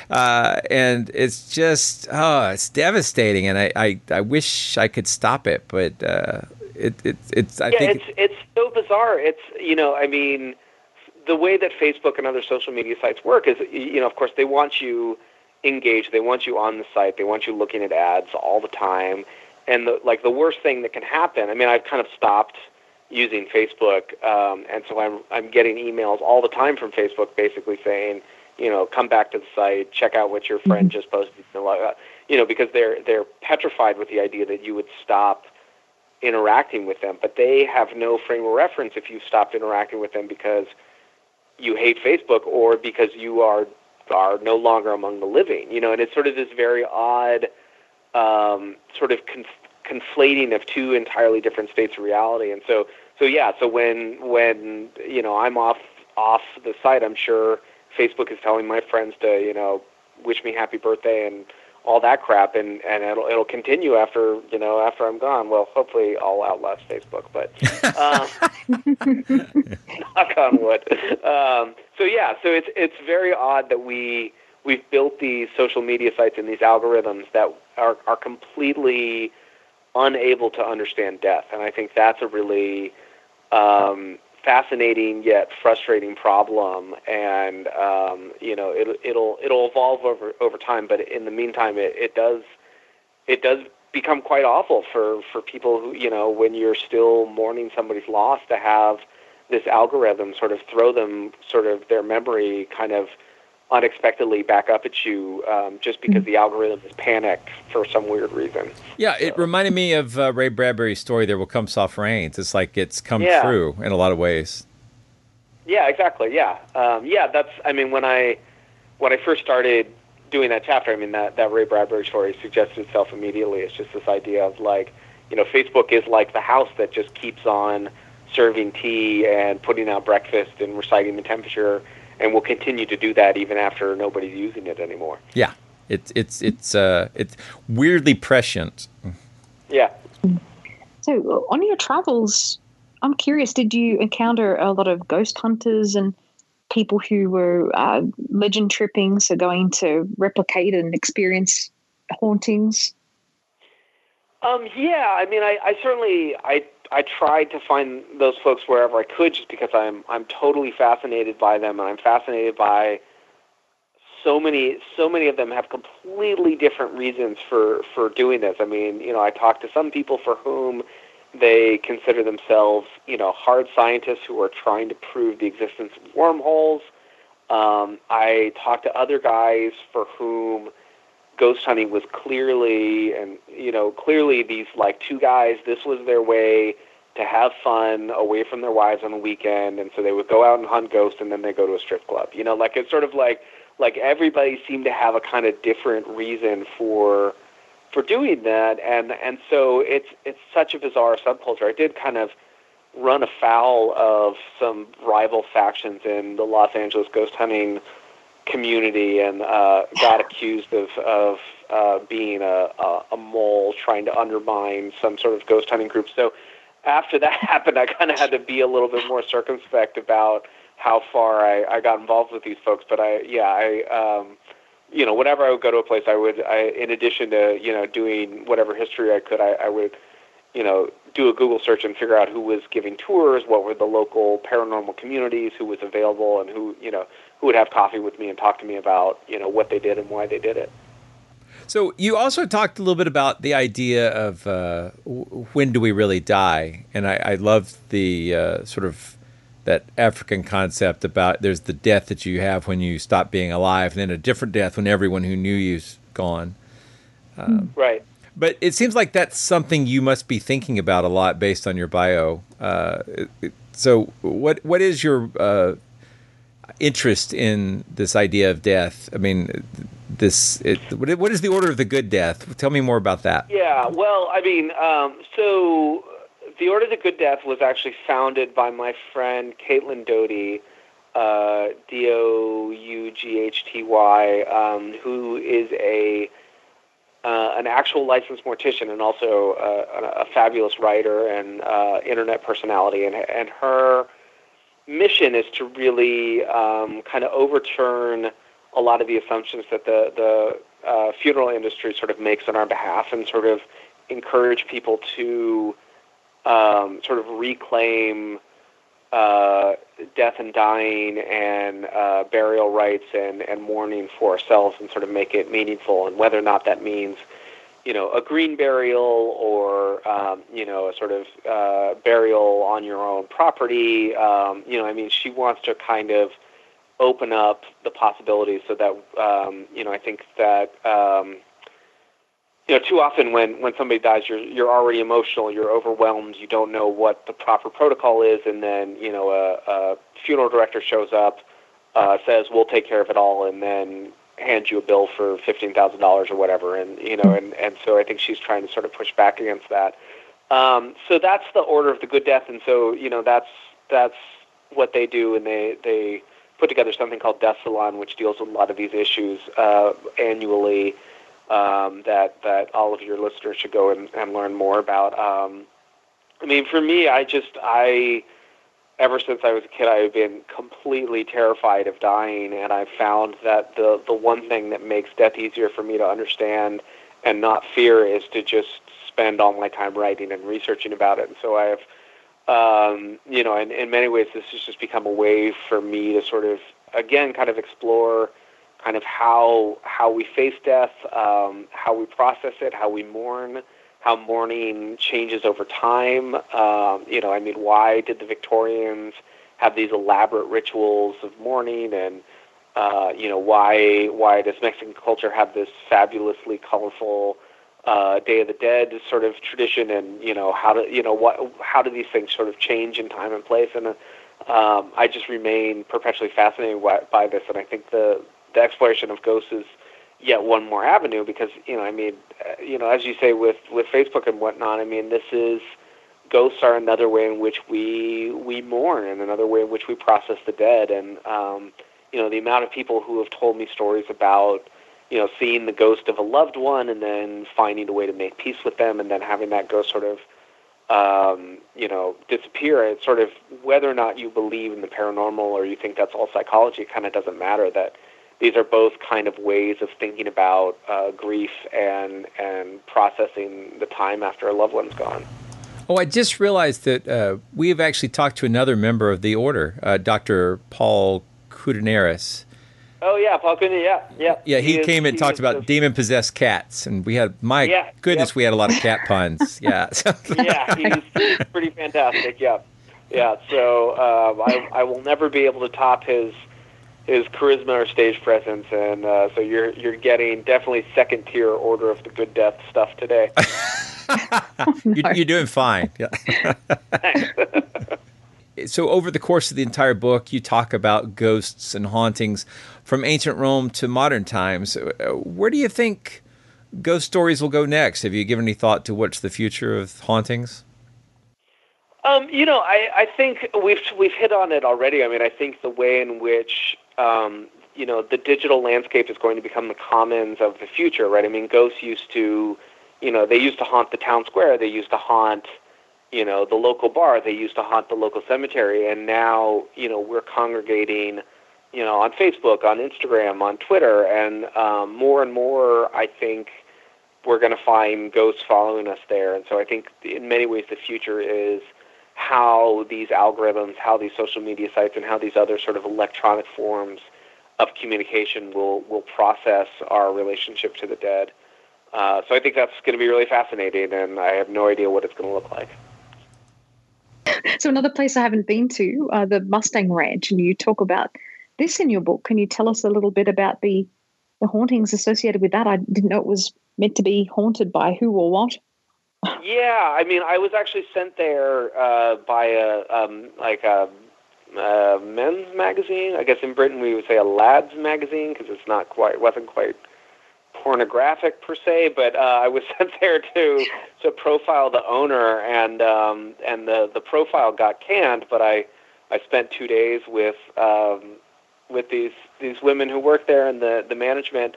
Uh, and it's just, oh, it's devastating. And I, I, I wish I could stop it, but uh, it, it, it's, I yeah, think. It's, it's so bizarre. It's, you know, I mean, the way that Facebook and other social media sites work is, you know, of course, they want you engaged. They want you on the site. They want you looking at ads all the time. And the, like the worst thing that can happen, I mean, I've kind of stopped – using Facebook, um, and so I'm I'm getting emails all the time from Facebook, basically saying, you know, come back to the site, check out what your friend mm-hmm. just posted, you know, because they're they're petrified with the idea that you would stop interacting with them, but they have no frame of reference if you've stopped interacting with them because you hate Facebook or because you are are no longer among the living, you know, and it's sort of this very odd um, sort of conf- conflating of two entirely different states of reality. And so, so yeah, so when when you know I'm off off the site, I'm sure Facebook is telling my friends to you know wish me happy birthday and all that crap, and and it'll it'll continue after you know after I'm gone. Well, hopefully I'll outlast Facebook, but um, [laughs] [laughs] knock on wood. Um, so yeah, so it's it's very odd that we we've built these social media sites and these algorithms that are are completely unable to understand death. And I think that's a really um, fascinating yet frustrating problem. And um, you know, it, it'll it'll evolve over over time. But in the meantime, it, it does it does become quite awful for for people who you know when you're still mourning somebody's loss to have this algorithm sort of throw them sort of their memory kind of unexpectedly back up at you um, just because the algorithm is panicked for some weird reason. Yeah, it reminded me of uh, Ray Bradbury's story. There will come soft rains. It's like it's come Yeah. true in a lot of ways. Yeah, exactly. Yeah, um, yeah. That's. I mean, when I when I first started doing that chapter, I mean that that Ray Bradbury story suggested itself immediately. It's just this idea of like, you know, Facebook is like the house that just keeps on serving tea and putting out breakfast and reciting the temperature, and we'll continue to do that even after nobody's using it anymore. Yeah, it's it's it's uh it's weirdly prescient. Yeah. So, on your travels, I'm curious, did you encounter a lot of ghost hunters and people who were uh, legend tripping, so going to replicate and experience hauntings? Um, yeah, I mean, I, I certainly I I tried to find those folks wherever I could, just because I'm I'm totally fascinated by them, and I'm fascinated by so many so many of them have completely different reasons for for doing this. I mean, you know, I talked to some people for whom they consider themselves, you know, hard scientists who are trying to prove the existence of wormholes. Um, I talked to other guys for whom ghost hunting was clearly and you know clearly these like two guys this was their way to have fun away from their wives on the weekend and so they would go out and hunt ghosts and then they go to a strip club. You know like it's sort of like like everybody seemed to have a kind of different reason for for doing that and and so it's it's such a bizarre subculture. I did kind of run afoul of some rival factions in the los angeles ghost hunting community and uh, got accused of of uh, being a, a, a mole trying to undermine some sort of ghost hunting group. So after that [laughs] happened, I kind of had to be a little bit more circumspect about how far I, I got involved with these folks. But I, yeah, I, um, you know, whenever I would go to a place, I would, I, in addition to you know doing whatever history I could, I, I would, you know, do a Google search and figure out who was giving tours, what were the local paranormal communities, who was available, and who, you know, who would have coffee with me and talk to me about, you know, what they did and why they did it. So you also talked a little bit about the idea of uh, when do we really die, and I, I love the uh, sort of that African concept about there's the death that you have when you stop being alive, and then a different death when everyone who knew you's gone. Um, right. But it seems like that's something you must be thinking about a lot based on your bio. Uh, so what what is your uh, interest in this idea of death? I mean, this it, what is the order of the good death? Tell me more about that. Yeah, well, I mean, um, so the Order of the Good Death was actually founded by my friend Caitlin Doughty, uh, D O U G H T Y, um, who is a uh, an actual licensed mortician and also uh, a, a fabulous writer and uh, internet personality, and and her mission is to really um, kind of overturn a lot of the assumptions that the the uh, funeral industry sort of makes on our behalf, and sort of encourage people to um, sort of reclaim uh, death and dying and uh, burial rites and, and mourning for ourselves and sort of make it meaningful. And whether or not that means, you know, a green burial or, um, you know, a sort of uh, burial on your own property, um, you know, I mean, she wants to kind of open up the possibilities so that, um, you know, I think that, um, you know, too often when, when somebody dies, you're you're already emotional, you're overwhelmed, you don't know what the proper protocol is, and then you know a, a funeral director shows up, uh, says we'll take care of it all, and then hands you a bill for fifteen thousand dollars or whatever, and you know, and and so I think she's trying to sort of push back against that. Um, so that's the order of the good death, and so you know that's that's what they do, and they they put together something called Death Salon, which deals with a lot of these issues uh, annually um, that that all of your listeners should go and, and learn more about. Um, I mean, for me, I just I ever since I was a kid, I've been completely terrified of dying, and I've found that the the one thing that makes death easier for me to understand and not fear is to just spend all my time writing and researching about it. And so I have. Um, you know, in, in many ways, this has just become a way for me to sort of, again, kind of explore kind of how how we face death, um, how we process it, how we mourn, how mourning changes over time. Um, you know, I mean, why did the Victorians have these elaborate rituals of mourning, and uh, you know, why why does Mexican culture have this fabulously colorful uh, Day of the Dead sort of tradition, and you know how do you know what how do these things sort of change in time and place? And um, I just remain perpetually fascinated by, by this, and I think the the exploration of ghosts is yet one more avenue because you know I mean uh, you know as you say with with Facebook and whatnot, I mean this is ghosts are another way in which we we mourn and another way in which we process the dead, and um, you know the amount of people who have told me stories about you know, seeing the ghost of a loved one and then finding a way to make peace with them and then having that ghost sort of, um, you know, disappear. It's sort of whether or not you believe in the paranormal or you think that's all psychology, it kind of doesn't matter. That these are both kind of ways of thinking about uh, grief and and processing the time after a loved one's gone. Oh, I just realized that uh, we have actually talked to another member of the order, uh, Dr. Paul Koudounaris. Oh yeah, Paul Cooney. Yeah, yeah. Yeah, he, is- came and he talked about the- demon possessed cats, and we had my Yeah, goodness, yep. we had a lot of cat puns. [laughs] Yeah, yeah, he's, he's pretty fantastic. Yeah, yeah. So um, I I will never be able to top his his charisma or stage presence, and uh, so you're you're getting definitely second tier Order of the Good Death stuff today. [laughs] [laughs] you're, you're doing fine. Yeah. [laughs] so over the course of the entire book, you talk about ghosts and hauntings from ancient Rome to modern times. Uh, Where do you think ghost stories will go next? Have you given any thought to what's the future of hauntings? Um, you know, I, I think we've we've hit on it already. I mean, I think the way in which um, you know the digital landscape is going to become the commons of the future, right? I mean, ghosts used to, you know, they used to haunt the town square. They used to haunt, you know, the local bar. They used to haunt the local cemetery. And now, you know, we're congregating, you know, on Facebook, on Instagram, on Twitter, and um, more and more, I think we're going to find ghosts following us there. And so I think in many ways the future is how these algorithms, how these social media sites, and how these other sort of electronic forms of communication will will process our relationship to the dead. Uh, so I think that's going to be really fascinating, and I have no idea what it's going to look like. [laughs] So another place I haven't been to, uh, the Mustang Ranch, and you talk about this in your book. Can you tell us a little bit about the the hauntings associated with that? I didn't know it was meant to be haunted by who or what. Yeah, I mean, I was actually sent there uh, by a um, like a, a men's magazine. I guess in Britain we would say a lads magazine because it's not quite wasn't quite pornographic per se, but uh, I was [laughs] sent there to to profile the owner, and um, and the the profile got canned. But I I spent two days with um, with these these women who work there and the the management.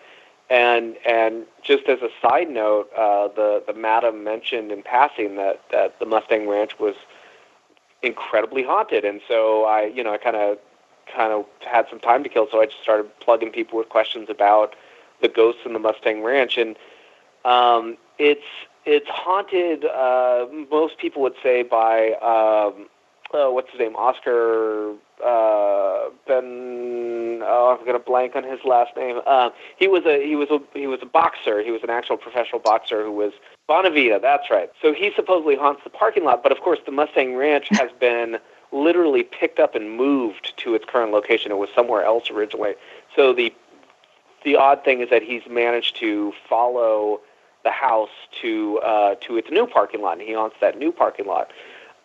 And and just as a side note, uh, the the madam mentioned in passing that, that the Mustang Ranch was incredibly haunted, and so I you know I kind of kind of had some time to kill, so I just started plugging people with questions about the ghosts in the Mustang Ranch, and um, it's it's haunted. Uh, most people would say by um, uh, what's his name, Oscar uh, Ben. Oh, I'm gonna blank on his last name. Uh, he was a he was a he was a boxer. He was an actual professional boxer who was Bonavena. That's right. So he supposedly haunts the parking lot, but of course the Mustang Ranch [laughs] has been literally picked up and moved to its current location. It was somewhere else originally. So the the odd thing is that he's managed to follow the house to uh, to its new parking lot, and he haunts that new parking lot.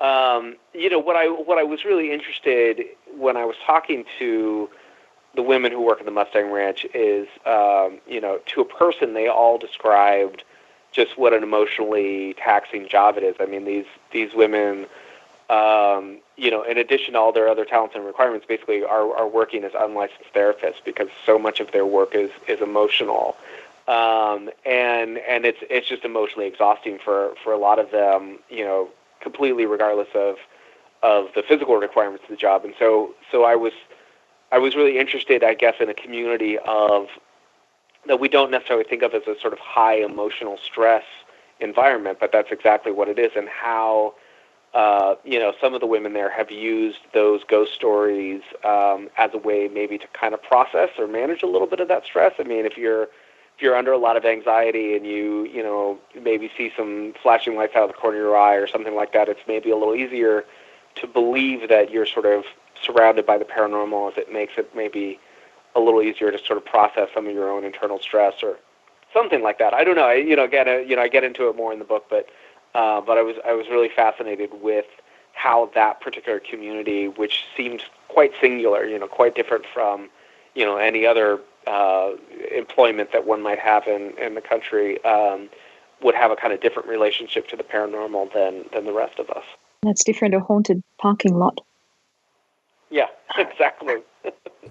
Um, you know what I what I was really interested when I was talking to the women who work at the Mustang Ranch is um, you know to a person they all described just what an emotionally taxing job it is. I mean these these women um, you know, in addition to all their other talents and requirements, basically are, are working as unlicensed therapists because so much of their work is, is emotional. Um, and, and it's, it's just emotionally exhausting for, for a lot of them, you know, completely regardless of, of the physical requirements of the job. And so, so I was, I was really interested, I guess, in a community of, that we don't necessarily think of as a sort of high emotional stress environment, but that's exactly what it is and how, uh, you know, some of the women there have used those ghost stories um, as a way maybe to kind of process or manage a little bit of that stress. I mean, if you're if you're under a lot of anxiety and you you know maybe see some flashing lights out of the corner of your eye or something like that, it's maybe a little easier to believe that you're sort of surrounded by the paranormal as it makes it maybe a little easier to sort of process some of your own internal stress or something like that. I don't know. I, you know, uh, you know, I get into it more in the book, but uh, but I was I was really fascinated with how that particular community, which seemed quite singular, you know, quite different from you know any other uh, employment that one might have in in the country, um, would have a kind of different relationship to the paranormal than than the rest of us. That's different. A haunted parking lot. Yeah, [laughs] exactly.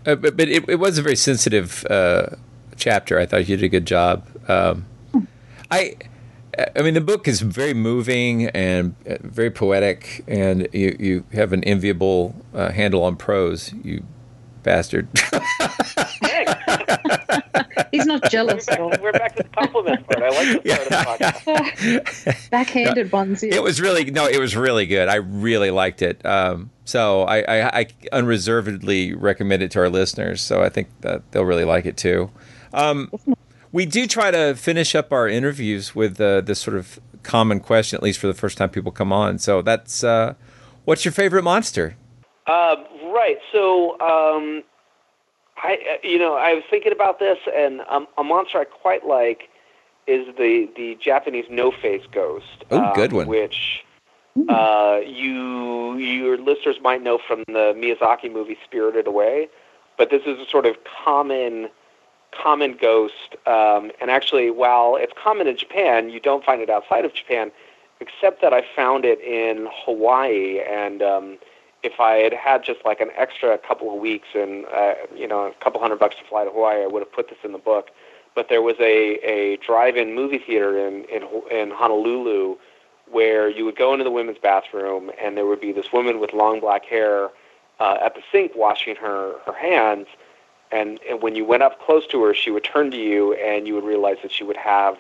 uh, but but it, it was a very sensitive uh, chapter. I thought you did a good job. Um, I. I mean, the book is very moving and uh, very poetic, and you, you have an enviable uh, handle on prose, you bastard. [laughs] He's not jealous at all. We're back to the compliment part. I like this part of the podcast. [laughs] [laughs] Backhanded ones. It was really no, it was really good. I really liked it. Um, so I, I, I, unreservedly recommend it to our listeners. So I think that they'll really like it too. Um, we do try to finish up our interviews with uh, this sort of common question, at least for the first time people come on. So that's uh, what's your favorite monster? Uh, right. So um, I, uh, you know, I was thinking about this, and um, a monster I quite like is the the Japanese no face ghost. Oh, good one. Which uh, you your listeners might know from the Miyazaki movie Spirited Away, but this is a sort of common common ghost. Um, and actually, while it's common in Japan, you don't find it outside of Japan, except that I found it in Hawaii and. Um, if I had had just like an extra couple of weeks and uh, you know a couple hundred bucks to fly to Hawaii, I would have put this in the book. But there was a a drive-in movie theater in in in Honolulu where you would go into the women's bathroom and there would be this woman with long black hair uh, at the sink washing her her hands. And, and when you went up close to her, she would turn to you, and you would realize that she would have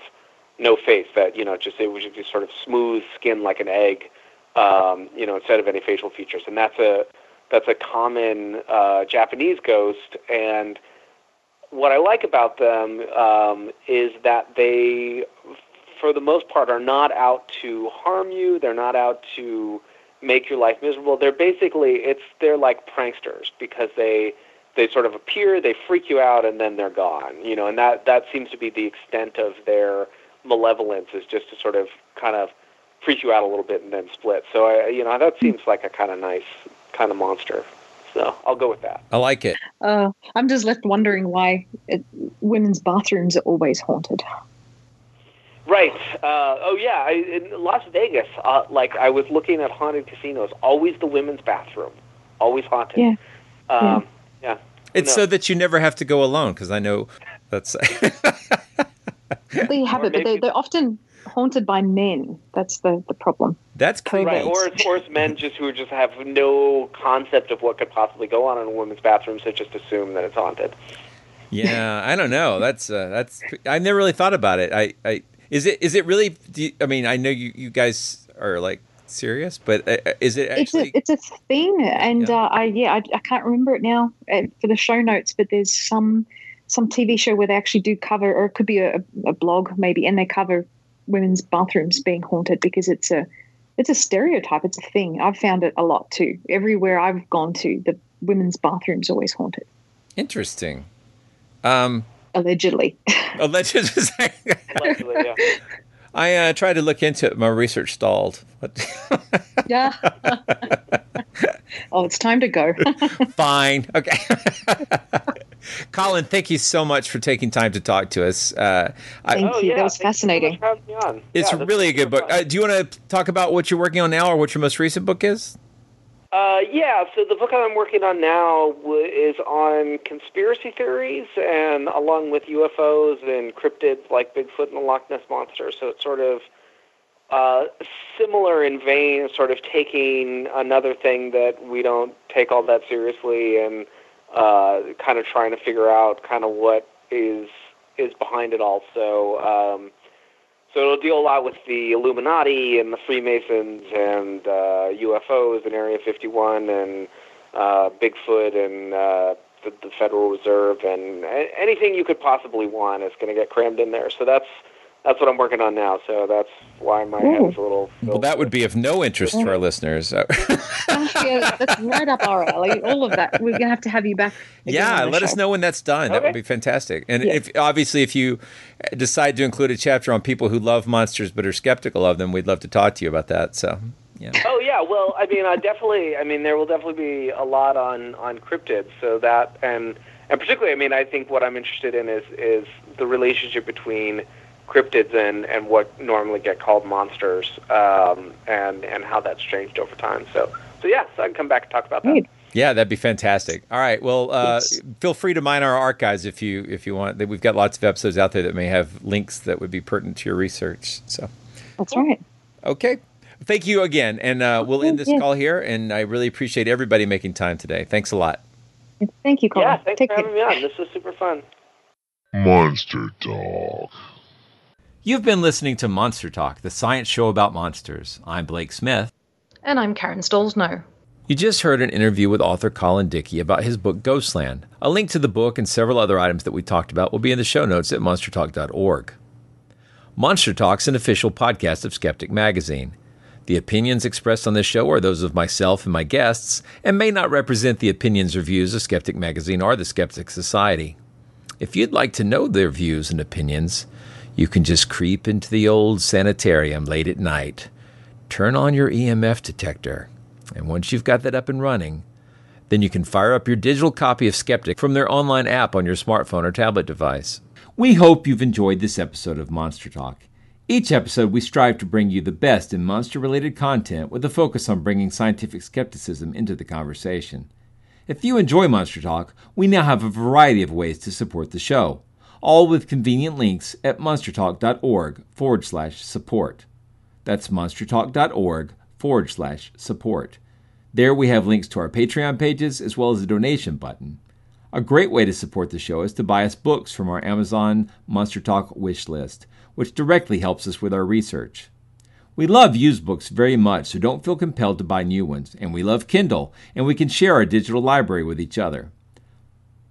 no face. That you know, just it was just sort of smooth skin like an egg, um, you know, instead of any facial features. And that's a that's a common uh, Japanese ghost. And what I like about them um, is that they, for the most part, are not out to harm you. They're not out to make your life miserable. They're basically it's they're like pranksters because they they sort of appear, they freak you out, and then they're gone. You know, and that that seems to be the extent of their malevolence is just to sort of kind of freak you out a little bit and then split. So I, you know, that seems like a kind of nice kind of monster. So I'll go with that. I like it. Uh, I'm just left wondering why it, women's bathrooms are always haunted. Right. Uh, oh yeah. I, in Las Vegas, uh, like I was looking at haunted casinos, always the women's bathroom, always haunted. Yeah. Um, yeah. It's No. so that you never have to go alone because I know that's. They have it, but they, they're often haunted by men. That's the, the problem. That's Right, or it's, or it's men just who just have no concept of what could possibly go on in a women's bathroom, so just assume that it's haunted. yeah, I don't know. [laughs] That's uh, that's. I never really thought about it. I, I is it is it really? Do you, I mean, I know you you guys are like serious, but uh, is it It's actually? a it's a thing, and uh, I yeah I, I can't remember it now uh, for the show notes, but there's some some TV show where they actually do cover, or it could be a, a blog maybe, and they cover women's bathrooms being haunted because it's a it's a stereotype. It's a thing. I've found it a lot too. Everywhere I've gone to, the women's bathrooms always haunted, Interesting. Um, allegedly. [laughs] alleged. Allegedly, yeah. I uh, tried to look into it. My research stalled. [laughs] Yeah. [laughs] oh, it's time to go. [laughs] Fine. Okay. Colin, thank you so much for taking time to talk to us. Uh, I- Thank you. that was fascinating. it's Yeah, really a good book. Uh, do you want to talk about what you're working on now or what your most recent book is? Uh, yeah, so the book I'm working on now w- is on conspiracy theories and along with UFOs and cryptids like Bigfoot and the Loch Ness Monster. So it's sort of uh, similar in vein, sort of taking another thing that we don't take all that seriously and uh, kind of trying to figure out kind of what is is behind it all. So um, so it'll deal a lot with the Illuminati and the Freemasons and uh, UFOs and Area 51 and uh, Bigfoot and uh, the, the Federal Reserve and a- anything you could possibly want is going to get crammed in there. So that's that's what I'm working on now. So that's why my head is a little. Well, that would be of no interest to our listeners. [laughs] Gosh, yeah, that's right up our alley. All of that. We're gonna have to have you back. yeah, on the let us know when that's done. That would be fantastic. And Yeah. if obviously if you decide to include a chapter on people who love monsters but are skeptical of them, we'd love to talk to you about that. So, yeah. Oh yeah, well, I mean, uh, definitely. I mean, there will definitely be a lot on on cryptids. So that and and particularly, I mean, I think what I'm interested in is is the relationship between cryptids and and what normally get called monsters, um, and and how that's changed over time. So so yeah, so I can come back and talk about that. Yeah, that'd be fantastic. All right. Well, uh, feel free to mine our archives if you if you want. We've got lots of episodes out there that may have links that would be pertinent to your research. So, That's right. okay. Thank you again, and uh, we'll end this Yeah. call here. And I really appreciate everybody making time today. Thanks a lot. Thank you, Colin. Yeah, thanks Take for care. having me on. This was super fun. Monster Talk. You've been listening to Monster Talk, the science show about monsters. I'm Blake Smith. And I'm Karen Stollznow. You just heard an interview with author Colin Dickey about his book Ghostland. A link to the book and several other items that we talked about will be in the show notes at monstertalk.org. Monster Talk's an official podcast of Skeptic Magazine. The opinions expressed on this show are those of myself and my guests and may not represent the opinions or views of Skeptic Magazine or the Skeptic Society. If you'd like to know their views and opinions, you can just creep into the old sanitarium late at night, turn on your EMF detector, and once you've got that up and running, then you can fire up your digital copy of Skeptic from their online app on your smartphone or tablet device. We hope you've enjoyed this episode of Monster Talk. Each episode, we strive to bring you the best in monster related content with a focus on bringing scientific skepticism into the conversation. If you enjoy Monster Talk, we now have a variety of ways to support the show, all with convenient links at monstertalk.org forward slash support. That's monstertalk.org forward slash support. There we have links to our Patreon pages as well as a donation button. A great way to support the show is to buy us books from our Amazon Monster Talk wish list, which directly helps us with our research. We love used books very much, so don't feel compelled to buy new ones, and we love Kindle, and we can share our digital library with each other.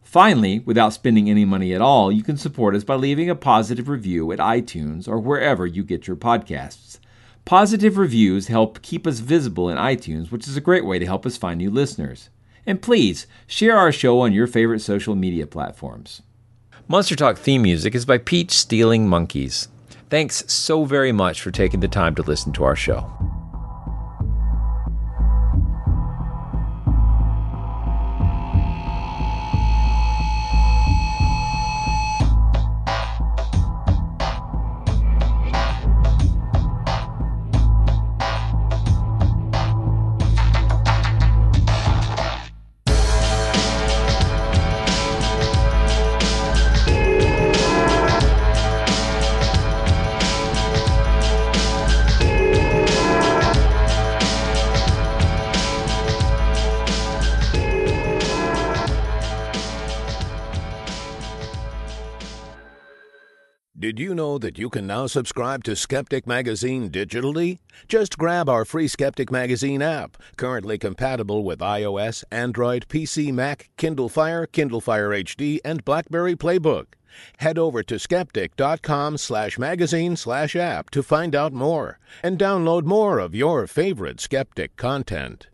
Finally, without spending any money at all, you can support us by leaving a positive review at iTunes or wherever you get your podcasts. Positive reviews help keep us visible in iTunes, which is a great way to help us find new listeners. And please share our show on your favorite social media platforms. Monster Talk theme music is by Peach Stealing Monkeys. Thanks so very much for taking the time to listen to our show. That you can now subscribe to Skeptic Magazine digitally? Just grab our free Skeptic Magazine app, currently compatible with iOS, Android, PC, Mac, Kindle Fire, Kindle Fire HD, and BlackBerry Playbook. Head over to skeptic.com slash magazine slash app to find out more and download more of your favorite skeptic content.